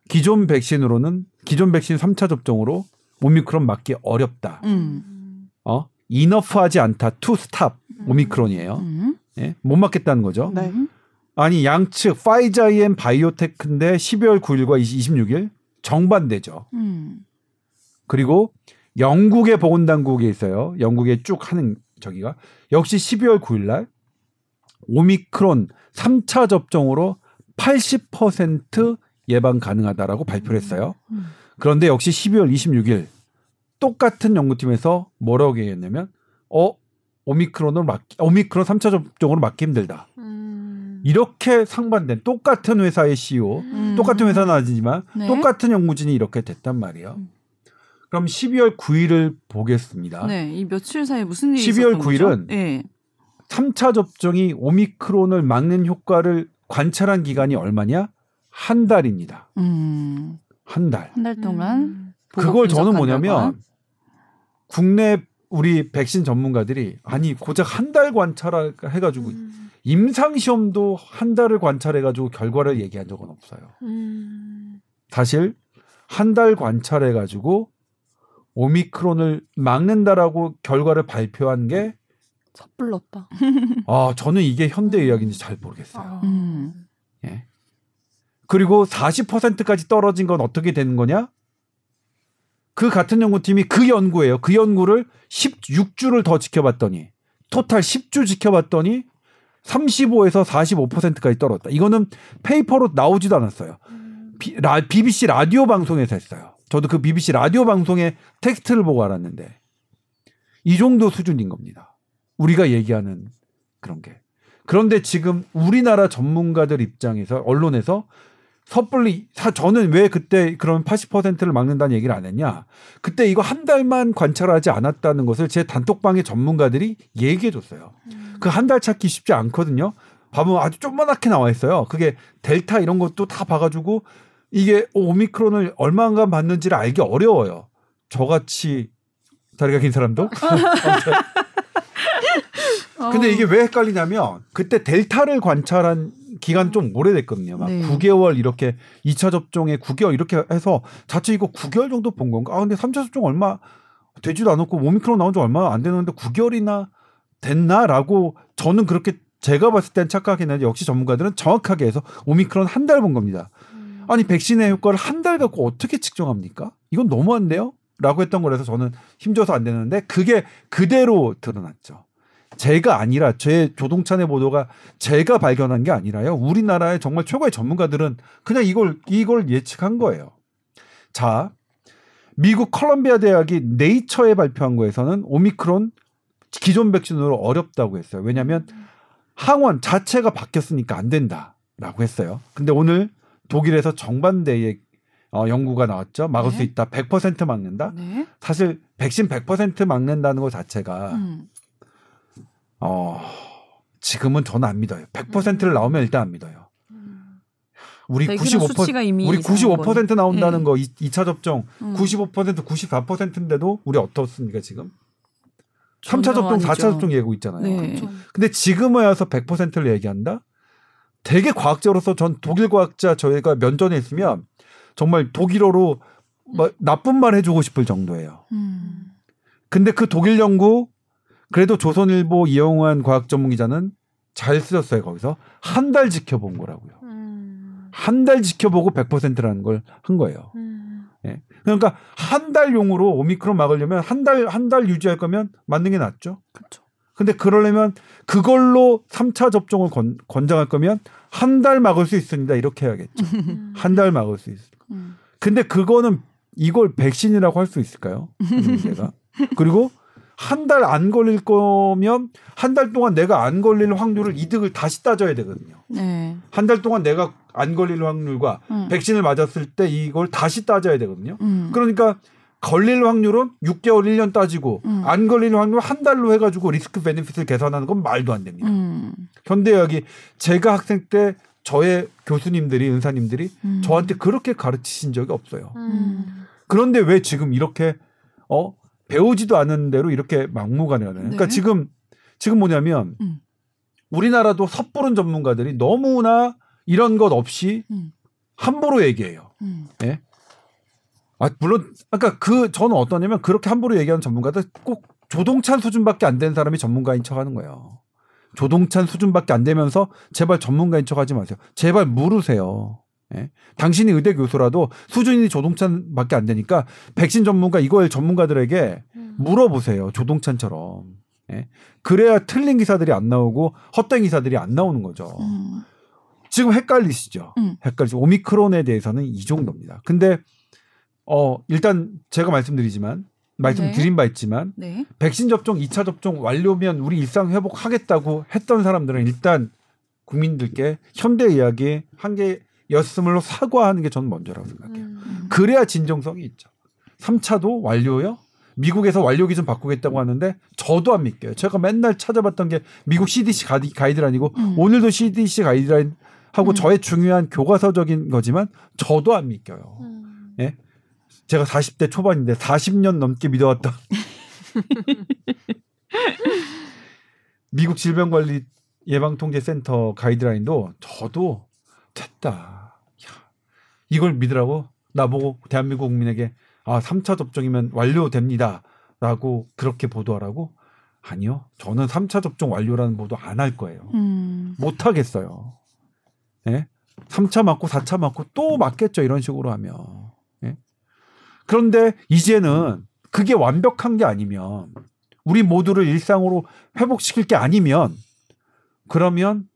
기존 백신으로는 기존 백신 3차 접종으로 오미크론 막기 어렵다. 음. 어? enough하지 않다. to stop 오미크론이에요. 음. 예? 못 막겠다는 거죠. 네. 아니 양측 파이자 and 바이오테크인데 12월 9일과 26일 정반대죠. 음. 그리고 영국의 보건당국에 있어요. 영국에 쭉 하는 저기가 역시 12월 9일 날 오미크론 3차 접종으로 80% 예방 가능하다라고 발표를 했어요. 그런데 역시 12월 26일 똑같은 연구팀에서 뭐라고 얘기했냐면 어 오미크론을 막 오미크론 3차 접종으로 막기 힘들다. 음. 이렇게 상반된 똑같은 회사의 CEO, 음. 똑같은 회사는 아니지만 네. 똑같은 연구진이 이렇게 됐단 말이에요. 음. 그럼 12월 9일을 보겠습니다. 네, 이 며칠 사이에 무슨 일이 12월 9일은 네. 3차 접종이 오미크론을 막는 효과를 관찰한 기간이 얼마냐? 한 달입니다. 음. 한 달. 한 달 동안. 음. 그걸 저는 뭐냐면 국내 우리 백신 전문가들이 아니 고작 한 달 관찰해가지고 음. 임상 시험도 한 달을 관찰해가지고 결과를 얘기한 적은 없어요. 음. 사실 한 달 관찰해가지고 오미크론을 막는다라고 결과를 발표한 게 섣불렀다. 아, 저는 이게 현대 의학인지 잘 모르겠어요. 아. 음. 예. 그리고 40%까지 떨어진 건 어떻게 되는 거냐? 그 같은 연구팀이 그 연구예요. 그 연구를 16주를 더 지켜봤더니 토탈 10주 지켜봤더니 35에서 45%까지 떨어졌다. 이거는 paper로 나오지도 않았어요. 음. 비, 라, BBC 라디오 방송에서 했어요. 저도 그 BBC 라디오 방송의 텍스트를 보고 알았는데 이 정도 수준인 겁니다. 우리가 얘기하는 그런 게. 그런데 지금 우리나라 전문가들 입장에서 언론에서 섣불리 저는 왜 그때 그런 80%를 막는다는 얘기를 안 했냐? 그때 이거 한 달만 관찰하지 않았다는 것을 제 단톡방의 전문가들이 얘기해 줬어요. 음. 그한 달 찾기 쉽지 않거든요. 봐보면 아주 조그맣게 나와 있어요. 그게 델타 이런 것도 다 봐가지고 이게 오미크론을 얼마간 받는지를 알기 어려워요. 저같이 다리가 긴 사람도. 근데 이게 왜 헷갈리냐면 그때 델타를 관찰한 기간 좀 오래됐거든요. 막 네. 9개월 이렇게 2차 접종에 9개월 이렇게 해서 자체 이거 9개월 정도 본 건가? 아 근데 3차 접종 얼마 되지도 않았고 오미크론 나온 지 얼마 안 됐는데 9개월이나 됐나라고 저는 그렇게 제가 봤을 땐 착각했는데 역시 전문가들은 정확하게 해서 오미크론 한 달 본 겁니다. 음. 아니 백신의 효과를 한 달 갖고 어떻게 측정합니까? 이건 너무한데요? 라고 했던 거라서 저는 힘줘서 안 되는데 그게 그대로 드러났죠. 제가 아니라 제 조동찬의 보도가 제가 발견한 게 아니라요. 우리나라의 정말 최고의 전문가들은 그냥 이걸 이걸 예측한 거예요. 자, 미국 컬럼비아 대학이 네이처에 발표한 거에서는 오미크론 기존 백신으로 어렵다고 했어요. 왜냐하면 항원 자체가 바뀌었으니까 안 된다라고 했어요. 근데 오늘 독일에서 정반대의 어, 연구가 나왔죠. 막을 네. 수 있다. 100% 막는다. 네. 사실 백신 100% 막는다는 것 자체가 음. 어, 지금은 저는 안 믿어요. 100%를 음. 나오면 일단 안 믿어요. 음. 우리 95% 우리 95% 나온다는 네. 거 2, 차 접종 음. 95% 94%인데도 우리 어떻습니까 지금? 3차 접종, 아니죠. 4차 접종 얘기하고 있잖아요. 네. 그렇죠. 근데 지금에 와서 100%를 얘기한다? 되게 과학자로서 전 독일 과학자 저희가 면전에 있으면 정말 독일어로 뭐 나쁜 말 해주고 싶을 정도예요. 음. 근데 그 독일 연구 그래도 조선일보 이영환 과학 전문 기자는 잘 쓰셨어요 거기서 한 달 지켜본 거라고요. 음. 한달 지켜보고 100%라는 걸 한 거예요. 음. 예. 그러니까 한 달 용으로 오미크론 막으려면 한 달 한 달 유지할 거면 맞는 게 낫죠. 그렇죠. 근데 그러려면 그걸로 3차 접종을 권, 권장할 거면 한 달 막을 수 있습니다. 이렇게 해야겠죠. 음. 한달 막을 수 있을. 음. 근데 그거는 이걸 백신이라고 할 수 있을까요? 문제가. 그리고 한 달 안 걸릴 거면 한 달 동안 내가 안 걸릴 확률을 이득을 다시 따져야 되거든요. 네. 한달 동안 내가 안 걸릴 확률과 음. 백신을 맞았을 때 이걸 다시 따져야 되거든요. 음. 그러니까 걸릴 확률은 6개월 1년 따지고 음. 안 걸릴 확률 한 달로 해가지고 리스크 베네핏을 계산하는 건 말도 안 됩니다. 음. 현대의학이 제가 학생 때 저의 교수님들이 은사님들이 음. 저한테 그렇게 가르치신 적이 없어요. 음. 그런데 왜 지금 이렇게 어 배우지도 않은 대로 이렇게 막무가내하는. 그러니까 네. 그러니까 지금 지금 뭐냐면 음. 우리나라도 섣부른 전문가들이 너무나 이런 것 없이 음. 함부로 얘기해요. 음. 예? 아 물론 아까 그 저는 어떠냐면 그렇게 함부로 얘기하는 전문가들 꼭 조동찬 수준밖에 안 되는 사람이 전문가인 척하는 거예요. 조동찬 수준밖에 안 되면서 제발 전문가인 척하지 마세요. 제발 물으세요. 예? 당신이 의대 교수라도 수준이 조동찬밖에 안 되니까 백신 전문가 이걸 전문가들에게 음. 물어보세요. 조동찬처럼. 예? 그래야 틀린 기사들이 안 나오고 헛된 기사들이 안 나오는 거죠. 음. 지금 헷갈리시죠? 음. 헷갈리죠. 오미크론에 대해서는 이 정도입니다. 근데 어 일단 제가 말씀드리지만 말씀드린 네. 바 있지만 네. 백신 접종 2차 접종 완료면 우리 일상 회복하겠다고 했던 사람들은 일단 국민들께 현대 이야기 한계였음으로 사과하는 게 저는 먼저라고 생각해요. 음. 그래야 진정성이 있죠. 3차도 완료요? 미국에서 완료 기준 바꾸겠다고 하는데 저도 안 믿겨요. 제가 맨날 찾아봤던 게 미국 CDC 가이드라인이고 음. 오늘도 CDC 가이드라인 하고 음. 저의 중요한 교과서적인 거지만 저도 안 믿겨요. 음. 예? 제가 40대 초반인데 40년 넘게 믿어왔던 미국 질병관리 예방통제센터 가이드라인도 저도 됐다. 야, 이걸 믿으라고 나보고 대한민국 국민에게 아 3차 접종이면 완료됩니다. 라고 그렇게 보도하라고? 아니요. 저는 3차 접종 완료라는 보도 안 할 거예요. 음. 못 하겠어요. 예? 3차 맞고 4차 맞고 또 맞겠죠. 이런 식으로 하면. 그런데 이제는 그게 완벽한 게 아니면 우리 모두를 일상으로 회복시킬 게 아니면 그러면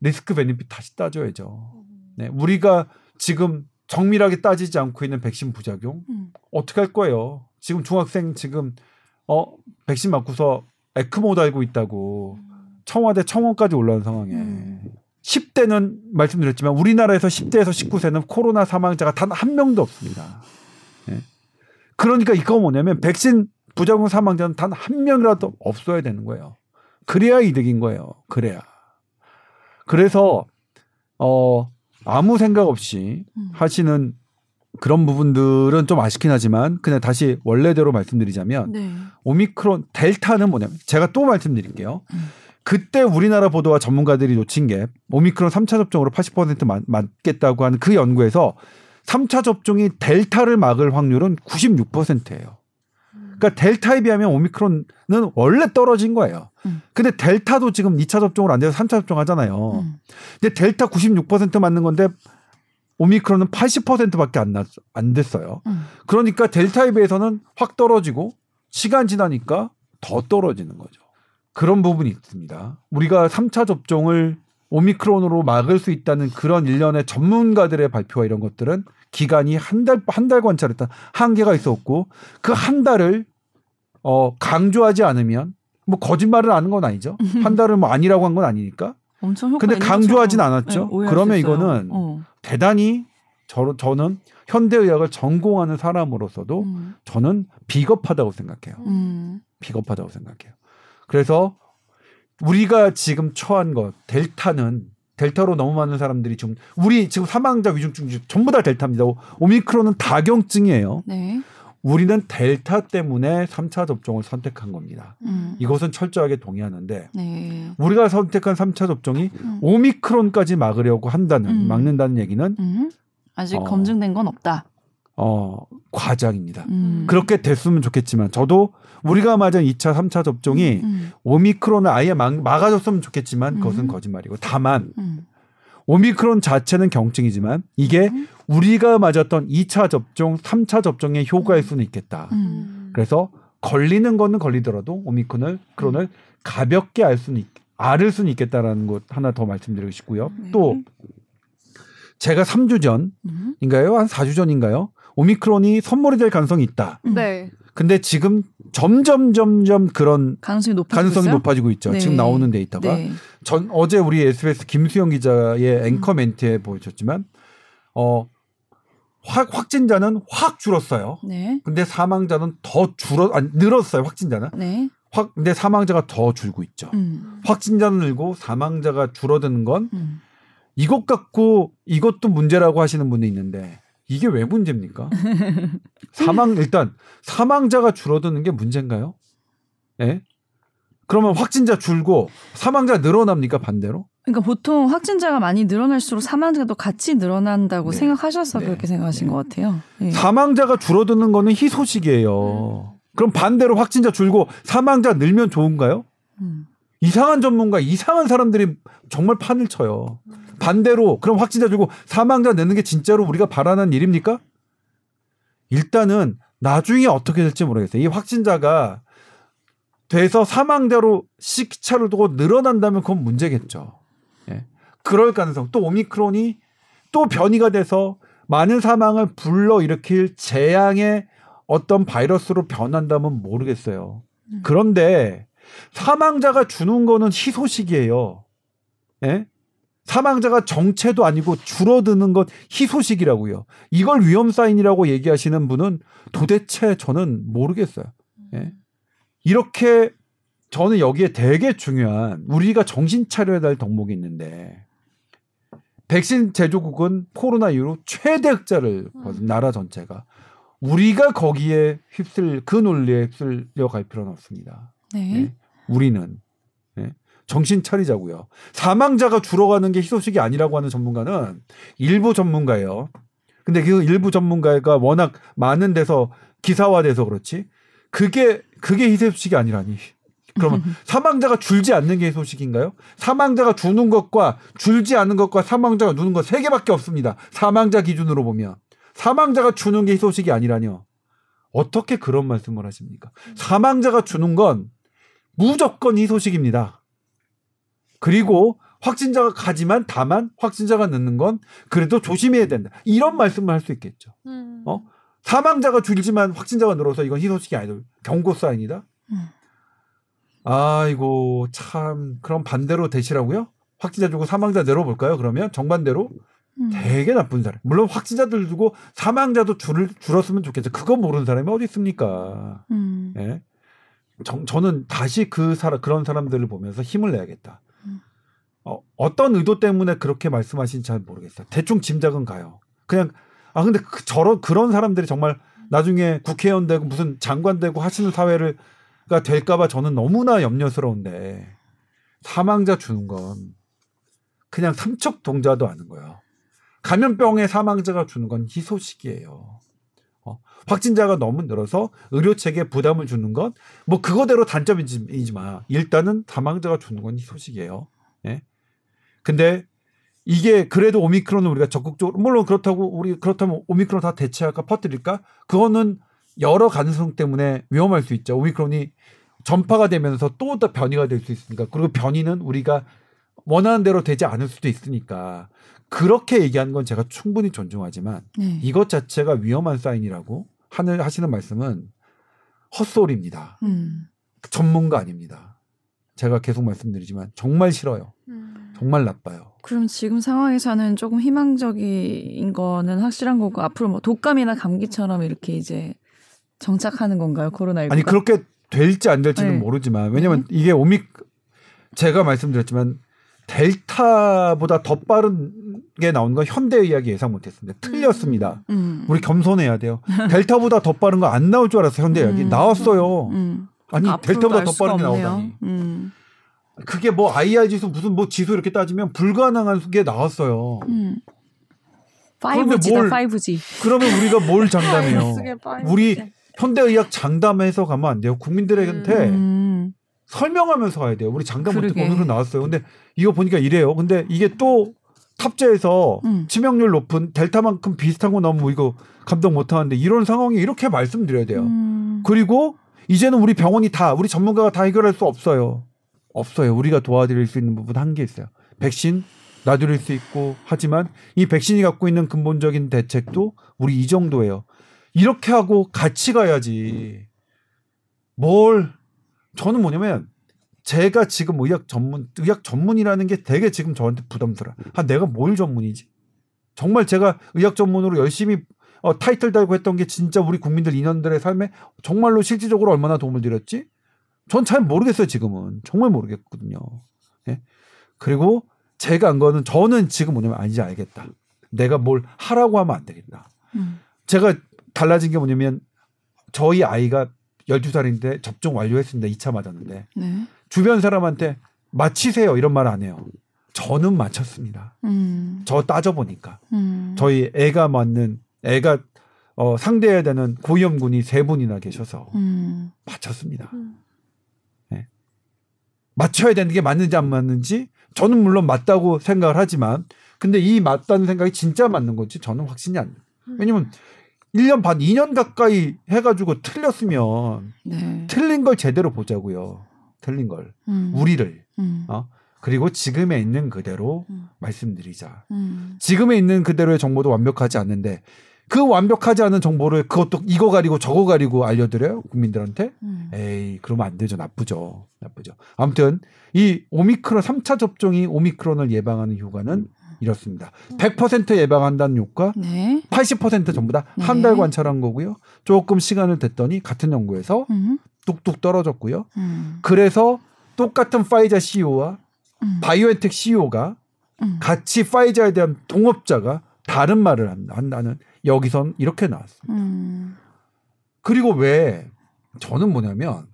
리스크 베니핏 다시 따져야죠. 네, 우리가 지금 정밀하게 따지지 않고 있는 백신 부작용 음. 어떻게 할 거예요? 지금 중학생 지금 어 백신 맞고서 에크모 달고 있다고 청와대 청원까지 올라온 상황에 음. 10대는 말씀드렸지만 우리나라에서 10대에서 19세는 코로나 사망자가 단 한 명도 없습니다. 예. 그러니까 이거 뭐냐면 백신 부작용 사망자는 단 한 명이라도 없어야 되는 거예요. 그래야 이득인 거예요. 그래야. 그래서 어 아무 생각 없이 음. 하시는 그런 부분들은 좀 아쉽긴 하지만 그냥 다시 원래대로 말씀드리자면 네. 오미크론 델타는 뭐냐면 제가 또 말씀드릴게요. 음. 그때 우리나라 보도와 전문가들이 놓친 게 오미크론 3차 접종으로 80% 맞, 맞겠다고 하는 그 연구에서 3차 접종이 델타를 막을 확률은 96%예요. 그러니까 델타에 비하면 오미크론은 원래 떨어진 거예요. 음. 근데 델타도 지금 2차 접종을 안 돼서 3차 접종 하잖아요. 음. 근데 델타 96% 맞는 건데 오미크론은 80%밖에 안, 났, 안 됐어요. 음. 그러니까 델타에 비해서는 확 떨어지고 시간 지나니까 더 떨어지는 거죠. 그런 부분이 있습니다. 우리가 3차 접종을 오미크론으로 막을 수 있다는 그런 일련의 전문가들의 발표와 이런 것들은 기간이 한 달, 한 달 관찰했다. 한계가 있었고, 그 한 달을, 어, 강조하지 않으면, 뭐, 거짓말을 하는 건 아니죠. 한 달을 뭐 아니라고 한 건 아니니까. 엄청 근데 강조하진 않았죠. 네, 그러면 이거는 어. 대단히 저, 저는 현대의학을 전공하는 사람으로서도 음. 저는 비겁하다고 생각해요. 음. 비겁하다고 생각해요. 그래서 우리가 지금 처한 것 델타는 델타로 너무 많은 사람들이 좀 우리 지금 사망자 위중증 전부 다 델타입니다. 오미크론은 다경증이에요. 네. 우리는 델타 때문에 3차 접종을 선택한 겁니다. 음. 이것은 철저하게 동의하는데 네. 우리가 선택한 3차 접종이 음. 오미크론까지 막으려고 한다는 음. 막는다는 얘기는 음. 아직 어, 검증된 건 없다. 어, 과장입니다. 음. 그렇게 됐으면 좋겠지만 저도 우리가 맞은 2차, 3차 접종이 음, 음. 오미크론을 아예 막, 막아줬으면 좋겠지만 그것은 음. 거짓말이고 다만 음. 오미크론 자체는 경증이지만 이게 음. 우리가 맞았던 2차 접종, 3차 접종의 효과일 수는 있겠다. 그래서 걸리는 거는 걸리더라도 오미크론을 크론을 가볍게 알 수는 있, 앓을 수는 있겠다라는 것 하나 더 말씀드리고 싶고요. 네. 또 제가 3주 전인가요? 한 4주 전인가요? 오미크론이 선물이 될 가능성이 있다. 네. 근데 지금 점점 점점 그런 가능성이 높아지고, 가능성이 높아지고 있죠. 네. 지금 나오는 데이터가 네. 전 어제 우리 SBS 김수영 기자의 앵커 음. 멘트에 보여줬지만 어 확, 확진자는 확 줄었어요. 네. 근데 사망자는 더 줄어 아니 늘었어요. 확진자는. 네. 확 근데 사망자가 더 줄고 있죠. 음. 확진자는 늘고 사망자가 줄어드는 건 음. 이것 갖고 이것도 문제라고 하시는 분이 있는데 이게 왜 문제입니까? 사망 일단 사망자가 줄어드는 게 문제인가요? 예? 네? 그러면 확진자 줄고 사망자 늘어납니까 반대로? 그러니까 보통 확진자가 많이 늘어날수록 사망자도 같이 늘어난다고 네. 생각하셔서 네. 그렇게 생각하신 네. 것 같아요. 네. 사망자가 줄어드는 거는 희소식이에요. 음. 그럼 반대로 확진자 줄고 사망자 늘면 좋은가요? 음. 이상한 전문가, 이상한 사람들이 정말 판을 쳐요. 반대로 그럼 확진자 주고 사망자 내는 게 진짜로 우리가 바라는 일입니까? 일단은 나중에 어떻게 될지 모르겠어요. 이 확진자가 돼서 사망자로 시차를 두고 늘어난다면 그건 문제겠죠. 예. 그럴 가능성. 또 오미크론이 또 변이가 돼서 많은 사망을 불러일으킬 재앙의 어떤 바이러스로 변한다면 모르겠어요. 음. 그런데 사망자가 주는 거는 희소식이에요. 예? 사망자가 정체도 아니고 줄어드는 것 희소식이라고요. 이걸 위험 사인이라고 얘기하시는 분은 도대체 저는 모르겠어요. 예? 이렇게 저는 여기에 되게 중요한 우리가 정신 차려야 될 덕목이 있는데 백신 제조국은 코로나 이후로 최대 흑자를 벌은 음. 나라 전체가 우리가 거기에 휩쓸 그 논리에 휩쓸려 갈 필요는 없습니다. 네. 네. 우리는 네. 정신 차리자고요. 사망자가 줄어가는 게 희소식이 아니라고 하는 전문가는 일부 전문가예요. 근데 그 일부 전문가가 워낙 많은 데서 기사화돼서 그렇지. 그게 그게 희소식이 아니라니. 그러면 사망자가 줄지 않는 게 희소식인가요? 사망자가 주는 것과 줄지 않는 것과 사망자가 누는 것 세 개밖에 없습니다. 사망자 기준으로 보면 사망자가 주는 게 희소식이 아니라뇨. 어떻게 그런 말씀을 하십니까? 사망자가 주는 건 무조건 희소식입니다. 그리고 확진자가 가지만 다만 확진자가 늦는 건 그래도 조심해야 된다. 이런 말씀을 할 수 있겠죠. 음. 어? 사망자가 줄지만 확진자가 늘어서 이건 희소식이 아니라 경고 사인이다. 음. 아이고 참 그럼 반대로 되시라고요? 확진자 주고 사망자 내려볼까요? 그러면 정반대로 음. 되게 나쁜 사람. 물론 확진자들 두고 사망자도 줄, 줄었으면 좋겠죠. 그거 모르는 사람이 어디 있습니까? 음. 예. 정, 저는 다시 그 사람 그런 사람들을 보면서 힘을 내야겠다. 음. 어, 어떤 의도 때문에 그렇게 말씀하신지 잘 모르겠어요. 대충 짐작은 가요. 그냥 아 근데 그, 저런 그런 사람들이 정말 나중에 국회의원 되고 무슨 장관 되고 하시는 사회를가 될까봐 저는 너무나 염려스러운데 사망자 주는 건 그냥 삼척 동자도 아는 거예요. 감염병의 사망자가 주는 건 희소식이에요. 어, 확진자가 너무 늘어서 의료 체계에 부담을 주는 건 뭐 그거대로 단점이지만 일단은 사망자가 주는 건 희소식이에요. 예. 근데 이게 그래도 오미크론을 우리가 적극적으로 물론 그렇다고 우리 그렇다면 오미크론 다 대체할까 퍼뜨릴까? 그거는 여러 가능성 때문에 위험할 수 있죠. 오미크론이 전파가 되면서 또 변이가 될 수 있으니까 그리고 변이는 우리가 원하는 대로 되지 않을 수도 있으니까 그렇게 얘기하는 건 제가 충분히 존중하지만 네. 이것 자체가 위험한 사인이라고 하는 하시는 말씀은 헛소리입니다. 음. 전문가 아닙니다. 제가 계속 말씀드리지만 정말 싫어요. 음. 정말 나빠요. 그럼 지금 상황에서는 조금 희망적인 거는 확실한 거고 앞으로 뭐 독감이나 감기처럼 이렇게 이제 정착하는 건가요? 코로나19가? 아니 그렇게 될지 안 될지는 네. 모르지만 왜냐면 네. 이게 오믹 제가 말씀드렸지만 델타보다 더 빠른 게 나온 건 현대 의학이 예상 못했습니다. 틀렸습니다. 음. 음. 우리 겸손해야 돼요. 델타보다 더 빠른 거 안 나올 줄 알았어 현대 의학이 음. 나왔어요. 음. 아니 델타보다 더 빠른 게 나오다니. 음. 그게 뭐 IR 지수 무슨 뭐 지수 이렇게 따지면 불가능한 게 나왔어요. 음. 5G다 5G. 그러면 우리가 뭘 장담해요? 우리 현대의학 장담해서 가면 안 돼요. 국민들한테 음. 설명하면서 가야 돼요. 우리 장담 못했고 오늘은 나왔어요. 근데 이거 보니까 이래요. 근데 이게 또 탑재에서 음. 치명률 높은 델타만큼 비슷한 거 너무 이거 감동 못 하는데 이런 상황에 이렇게 말씀드려야 돼요. 음. 그리고 이제는 우리 병원이 다 우리 전문가가 다 해결할 수 없어요. 없어요. 우리가 도와드릴 수 있는 부분 한계 있어요. 백신 놔드릴 수 있고 하지만 이 백신이 갖고 있는 근본적인 대책도 우리 이 정도예요. 이렇게 하고 같이 가야지. 뭘 저는 뭐냐면 제가 지금 의학 전문 의학 전문이라는 게 되게 지금 저한테 부담스러워. 아 내가 뭘 전문이지? 정말 제가 의학 전문으로 열심히 어, 타이틀 달고 했던 게 진짜 우리 국민들 인원들의 삶에 정말로 실질적으로 얼마나 도움을 드렸지? 전 잘 모르겠어요 지금은 정말 모르겠거든요. 예? 그리고 제가 안 거는 저는 지금 뭐냐면 아니지 알겠다. 내가 뭘 하라고 하면 안 되겠다. 음. 제가 달라진 게 뭐냐면 저희 아이가 12살인데 접종 완료했습니다. 2차 맞았는데. 네. 주변 사람한테 마치세요 이런 말 안 해요. 저는 마쳤습니다. 음. 저 따져보니까. 음. 저희 애가 맞는, 애가 어, 상대해야 되는 고위험군이 세 분이나 계셔서 음. 마쳤습니다. 네. 맞춰야 되는 게 맞는지 안 맞는지 저는 물론 맞다고 생각을 하지만 근데 이 맞다는 생각이 진짜 맞는 건지 저는 확신이 안 돼요. 왜냐면 1년 반, 2년 가까이 해가지고 틀렸으면 네. 틀린 걸 제대로 보자고요. 틀린 걸. 음. 우리를. 음. 어? 그리고 지금에 있는 그대로 음. 말씀드리자. 음. 지금에 있는 그대로의 정보도 완벽하지 않는데 그 완벽하지 않은 정보를 그것도 이거 가리고 저거 가리고 알려드려요 국민들한테 음. 에이 그러면 안 되죠 나쁘죠 나쁘죠 아무튼 이 오미크론 3차 접종이 오미크론을 예방하는 효과는 이렇습니다. 100% 예방한다는 효과, 네. 80% 전부 다 한 달 관찰한 거고요. 조금 시간을 댔더니 같은 연구에서 음. 뚝뚝 떨어졌고요. 음. 그래서 똑같은 파이자 CEO와 음. 바이오엔텍 CEO가 음. 같이 파이자에 대한 동업자가 다른 말을 한다는 여기선 이렇게 나왔습니다. 음. 그리고 왜 저는 뭐냐면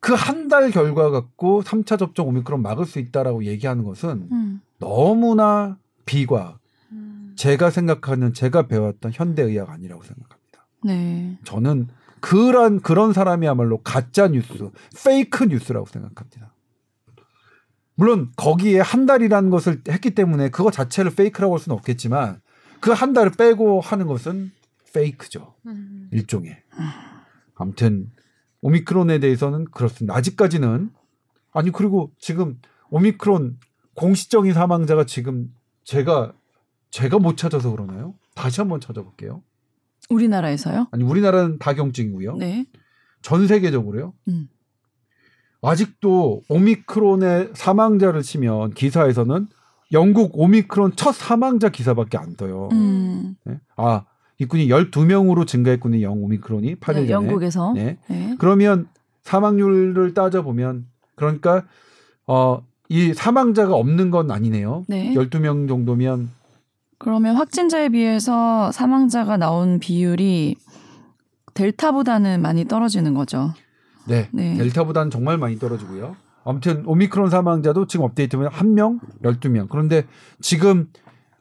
그 한 달 결과 갖고 3차 접종 오미크론 막을 수 있다라고 얘기하는 것은 음. 너무나 비과 음. 제가 생각하는 제가 배웠던 현대 의학 아니라고 생각합니다. 네. 저는 그런 그런 사람이야말로 가짜 뉴스, 페이크 뉴스라고 생각합니다. 물론 거기에 한 달이라는 것을 했기 때문에 그거 자체를 페이크라고 할 수는 없겠지만 그 한 달을 빼고 하는 것은 페이크죠. 음. 일종의. 아무튼 오미크론에 대해서는 그렇습니다. 아직까지는 아니 그리고 지금 오미크론 공식적인 사망자가 지금 제가 제가 못 찾아서 그러나요? 다시 한번 찾아볼게요. 우리나라에서요? 아니 우리나라는 다경증이고요. 네. 전 세계적으로요. 음. 아직도 오미크론의 사망자를 치면 기사에서는 영국 오미크론 첫 사망자 기사밖에 안 떠요. 음. 네? 아, 이군이 12명으로 증가했군요. 영 오미크론이 8일 전에. 영국에서. 네. 네. 그러면 사망률을 따져 보면 그러니까 어, 이 사망자가 없는 건 아니네요. 네. 12명 정도면 그러면 확진자에 비해서 사망자가 나온 비율이 델타보다는 많이 떨어지는 거죠. 네. 네. 델타보다는 정말 많이 떨어지고요. 아무튼 오미크론 사망자도 지금 업데이트면 1명, 12명. 그런데 지금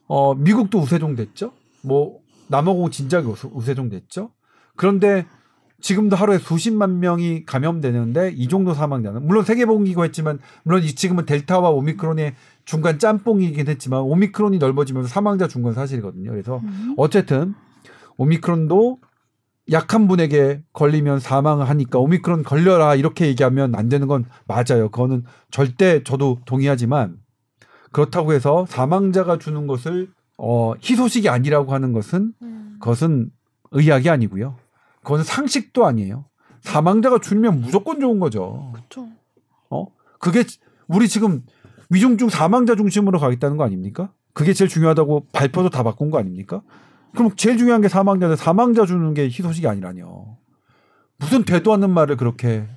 어 미국도 우세종 됐죠? 뭐 남아공 진작에 우세종 됐죠? 그런데 지금도 하루에 수십만 명이 감염되는데 이 정도 사망자는 물론 세계보건기구 했지만 물론 지금은 델타와 오미크론의 중간 짬뽕이긴 했지만 오미크론이 넓어지면서 사망자 준건 사실이거든요. 그래서 음. 어쨌든 오미크론도 약한 분에게 걸리면 사망을 하니까 오미크론 걸려라 이렇게 얘기하면 안 되는 건 맞아요. 그거는 절대 저도 동의하지만 그렇다고 해서 사망자가 주는 것을 어 희소식이 아니라고 하는 것은 음. 그것은 의학이 아니고요. 그건 상식도 아니에요. 사망자가 줄면 무조건 좋은 거죠. 그렇죠. 어? 그게 우리 지금 위중증 사망자 중심으로 가겠다는 거 아닙니까? 그게 제일 중요하다고 발표도 다 바꾼 거 아닙니까? 그럼 제일 중요한 게 사망자인데 사망자 주는 게 희소식이 아니라뇨. 무슨 되도 않는 말을 그렇게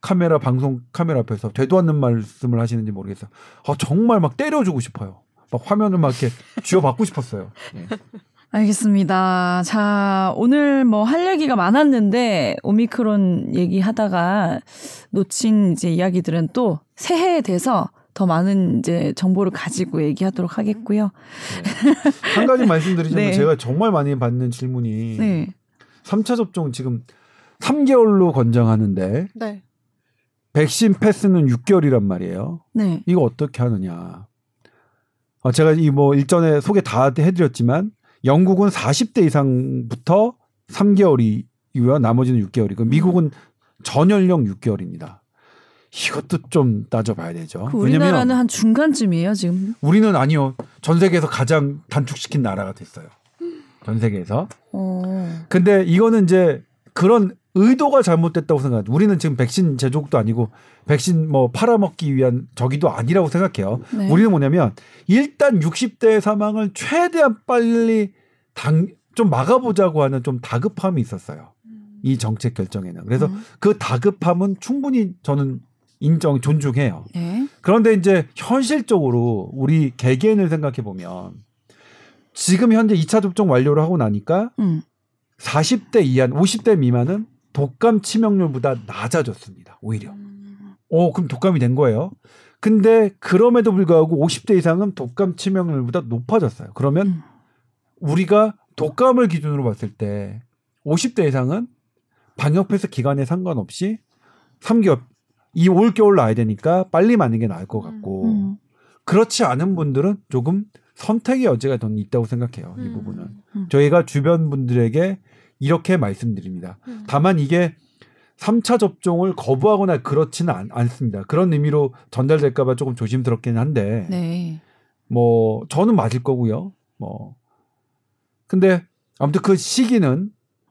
카메라 방송 카메라 앞에서 되도 않는 말씀을 하시는지 모르겠어요. 아 정말 막 때려주고 싶어요. 막 화면을 막 이렇게 쥐어받고 싶었어요. 네. 알겠습니다. 자, 오늘 뭐 할 얘기가 많았는데 오미크론 얘기하다가 놓친 이제 이야기들은 또 새해에 돼서 더 많은 이제 정보를 가지고 얘기하도록 하겠고요. 네. 한 가지 말씀드리자면 네. 제가 정말 많이 받는 질문이 네. 3차 접종 지금 3개월로 권장하는데 네. 백신 패스는 6개월이란 말이에요. 네. 이거 어떻게 하느냐. 어, 제가 이 뭐 일전에 소개 다 해드렸지만 영국은 40대 이상부터 3개월이고요. 나머지는 6개월이고 미국은 전 연령 6개월입니다. 이것도 좀 따져봐야 되죠. 그 우리나라는 한 중간쯤이에요 지금. 우리는 아니요. 전 세계에서 가장 단축시킨 나라가 됐어요. 전 세계에서. 어. 근데 이거는 이제 그런 의도가 잘못됐다고 생각해요. 우리는 지금 백신 제조국도 아니고 백신 뭐 팔아먹기 위한 저기도 아니라고 생각해요. 네. 우리는 뭐냐면 일단 60대 사망을 최대한 빨리 당, 좀 막아보자고 하는 좀 다급함이 있었어요. 이 정책 결정에는. 그래서 음. 그 다급함은 충분히 저는 인정, 존중해요. 네. 그런데 이제 현실적으로 우리 개개인을 생각해 보면 지금 현재 2차 접종 완료를 하고 나니까 음. 40대 이하, 50대 미만은 독감 치명률보다 낮아졌습니다. 오히려. 오, 어, 그럼 독감이 된 거예요. 근데 그럼에도 불구하고 50대 이상은 독감 치명률보다 높아졌어요. 그러면 음. 우리가 독감을 기준으로 봤을 때 50대 이상은 방역 패스 기간에 상관없이 3개월 이 올겨울 나야 되니까 빨리 맞는 게 나을 것 같고 음. 그렇지 않은 분들은 조금 선택의 여지가 더 있다고 생각해요. 이 음. 부분은 음. 저희가 주변 분들에게 이렇게 말씀드립니다. 음. 다만 이게 3차 접종을 거부하거나 그렇지는 않, 않습니다. 그런 의미로 전달될까봐 조금 조심스럽긴 한데, 네. 뭐, 저는 맞을 거고요. 뭐. 근데 아무튼 그 시기는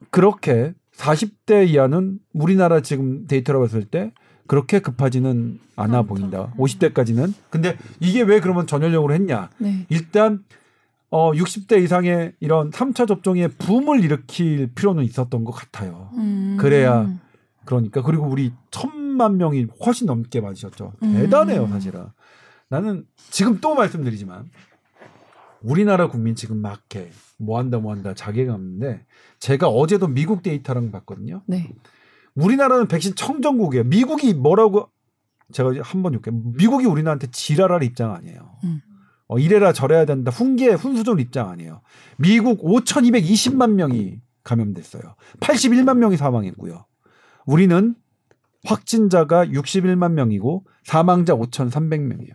그렇게 40대 이하는 우리나라 지금 데이터로 봤을 때 그렇게 급하지는 않아 보인다. 50대까지는. 근데 이게 왜 그러면 전열력으로 했냐? 네. 일단 어 60대 이상의 이런 3차 접종에 붐을 일으킬 필요는 있었던 것 같아요. 음. 그래야 그러니까 그리고 우리 천만 명이 훨씬 넘게 맞으셨죠. 음. 대단해요, 사실은. 나는 지금 또 말씀드리지만 우리나라 국민 지금 막 해 뭐 한다 뭐 한다 자괴감 있는데 제가 어제도 미국 데이터랑 봤거든요. 네. 우리나라는 백신 청정국이에요. 미국이 뭐라고 제가 한번 욕해. 미국이 우리나라한테 지랄할 입장 아니에요. 음. 어, 이래라 저래야 된다. 훈계 훈수적 입장 아니에요. 미국 5,220만 명이 감염됐어요. 81만 명이 사망했고요. 우리는 확진자가 61만 명이고 사망자 5,300명이에요.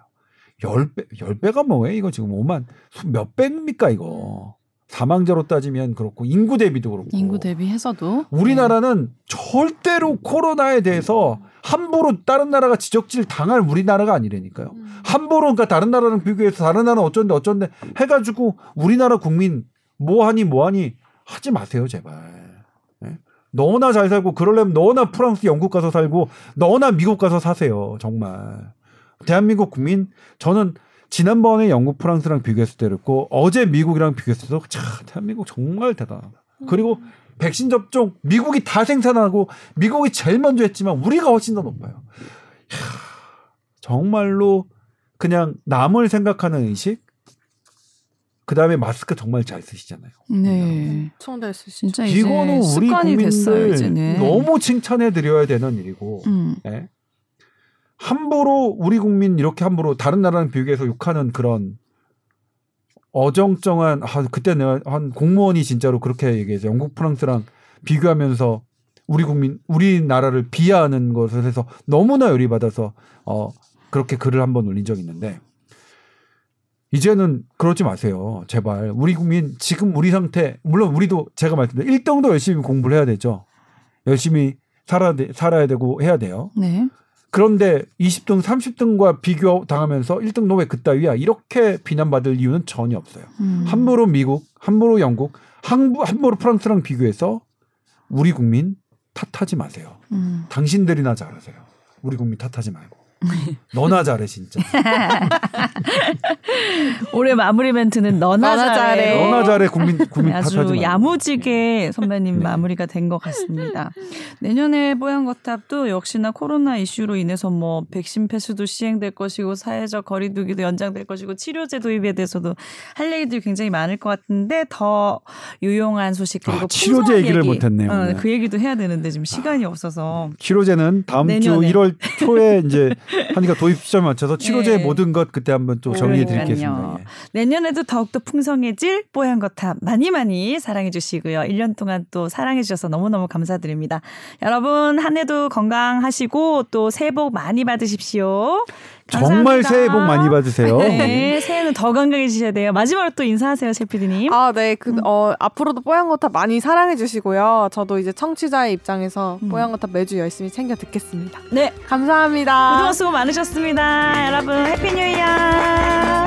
10배, 10배가 뭐예요? 이거 지금 5만, 몇 배입니까, 이거? 사망자로 따지면 그렇고, 인구 대비도 그렇고. 인구 대비해서도. 우리나라는 네. 절대로 코로나에 대해서 함부로 다른 나라가 지적질 당할 우리나라가 아니라니까요. 음. 함부로 그러니까 다른 나라랑 비교해서 다른 나라는 어쩐데 어쩐데 해가지고 우리나라 국민 뭐하니 뭐하니 하지 마세요 제발. 네? 너나 잘 살고 그러려면 너나 프랑스, 영국 가서 살고 너나 미국 가서 사세요. 정말. 대한민국 국민 저는 지난번에 영국, 프랑스랑 비교했을 때 그랬고 어제 미국이랑 비교했을 때도 참 대한민국 정말 대단하다. 그리고 백신 접종 미국이 다 생산하고 미국이 제일 먼저 했지만 우리가 훨씬 더 높아요. 이야, 정말로 그냥 남을 생각하는 의식 그 다음에 마스크 정말 잘 쓰시잖아요. 네. 청달 쓰시 진짜 이거는 우리 국민들 됐어요, 너무 칭찬해 드려야 되는 일이고, 음. 네? 함부로 우리 국민 이렇게 함부로 다른 나라랑 비교해서 욕하는 그런 어정쩡한 아 그때 내가 한 공무원이 진짜로 그렇게 얘기해서 영국 프랑스랑 비교하면서 우리 국민 우리나라를 비하하는 것을 해서 너무나 열이 받아서 어 그렇게 글을 한번 올린 적이 있는데 이제는 그러지 마세요. 제발. 우리 국민 지금 우리 상태 물론 우리도 제가 말씀드린 1등도 열심히 공부를 해야 되죠. 열심히 살아야, 돼, 살아야 되고 해야 돼요. 네. 그런데 20등, 30등과 비교 당하면서 1등 너왜 그따위야? 이렇게 비난받을 이유는 전혀 없어요. 음. 함부로 미국, 함부로 영국, 함부로 프랑스랑 비교해서 우리 국민 탓하지 마세요. 음. 당신들이나 잘하세요. 우리 국민 탓하지 말고. 너나 잘해 진짜. 올해 마무리 멘트는 너나, 너나 잘해. 너나 잘해 국민 국민 아주 야무지게 선배님 네. 마무리가 된 것 같습니다. 내년에 뽀얀거탑도 역시나 코로나 이슈로 인해서 뭐 백신 패스도 시행될 것이고 사회적 거리두기도 연장될 것이고 치료제 도입에 대해서도 할 얘기들이 굉장히 많을 것 같은데 더 유용한 소식 그리고 아, 치료제 얘기를 얘기, 못했네요. 어, 네. 그 얘기도 해야 되는데 지금 시간이 아, 없어서 치료제는 다음 내년에. 주 1월 초에 이제 하니까 도입 시점 맞춰서 치료제 네. 모든 것 그때 한번 또 정리해 드리겠습니다. 예. 내년에도 더욱더 풍성해질 뽀얀 거탑 많이 많이 사랑해 주시고요. 1년 동안 또 사랑해 주셔서 너무너무 감사드립니다. 여러분 한 해도 건강하시고 또 새해 복 많이 받으십시오. 정말 새해 복 많이 받으세요. 네, 새해는 더 건강해지셔야 돼요. 마지막으로 또 인사하세요, 셰피디님. 아, 네. 그, 음. 어, 앞으로도 뽀얀거탑 많이 사랑해주시고요. 저도 이제 청취자의 입장에서 음. 뽀얀거탑 매주 열심히 챙겨 듣겠습니다. 네. 감사합니다. 그동안 수고 많으셨습니다. 여러분, Happy New Year!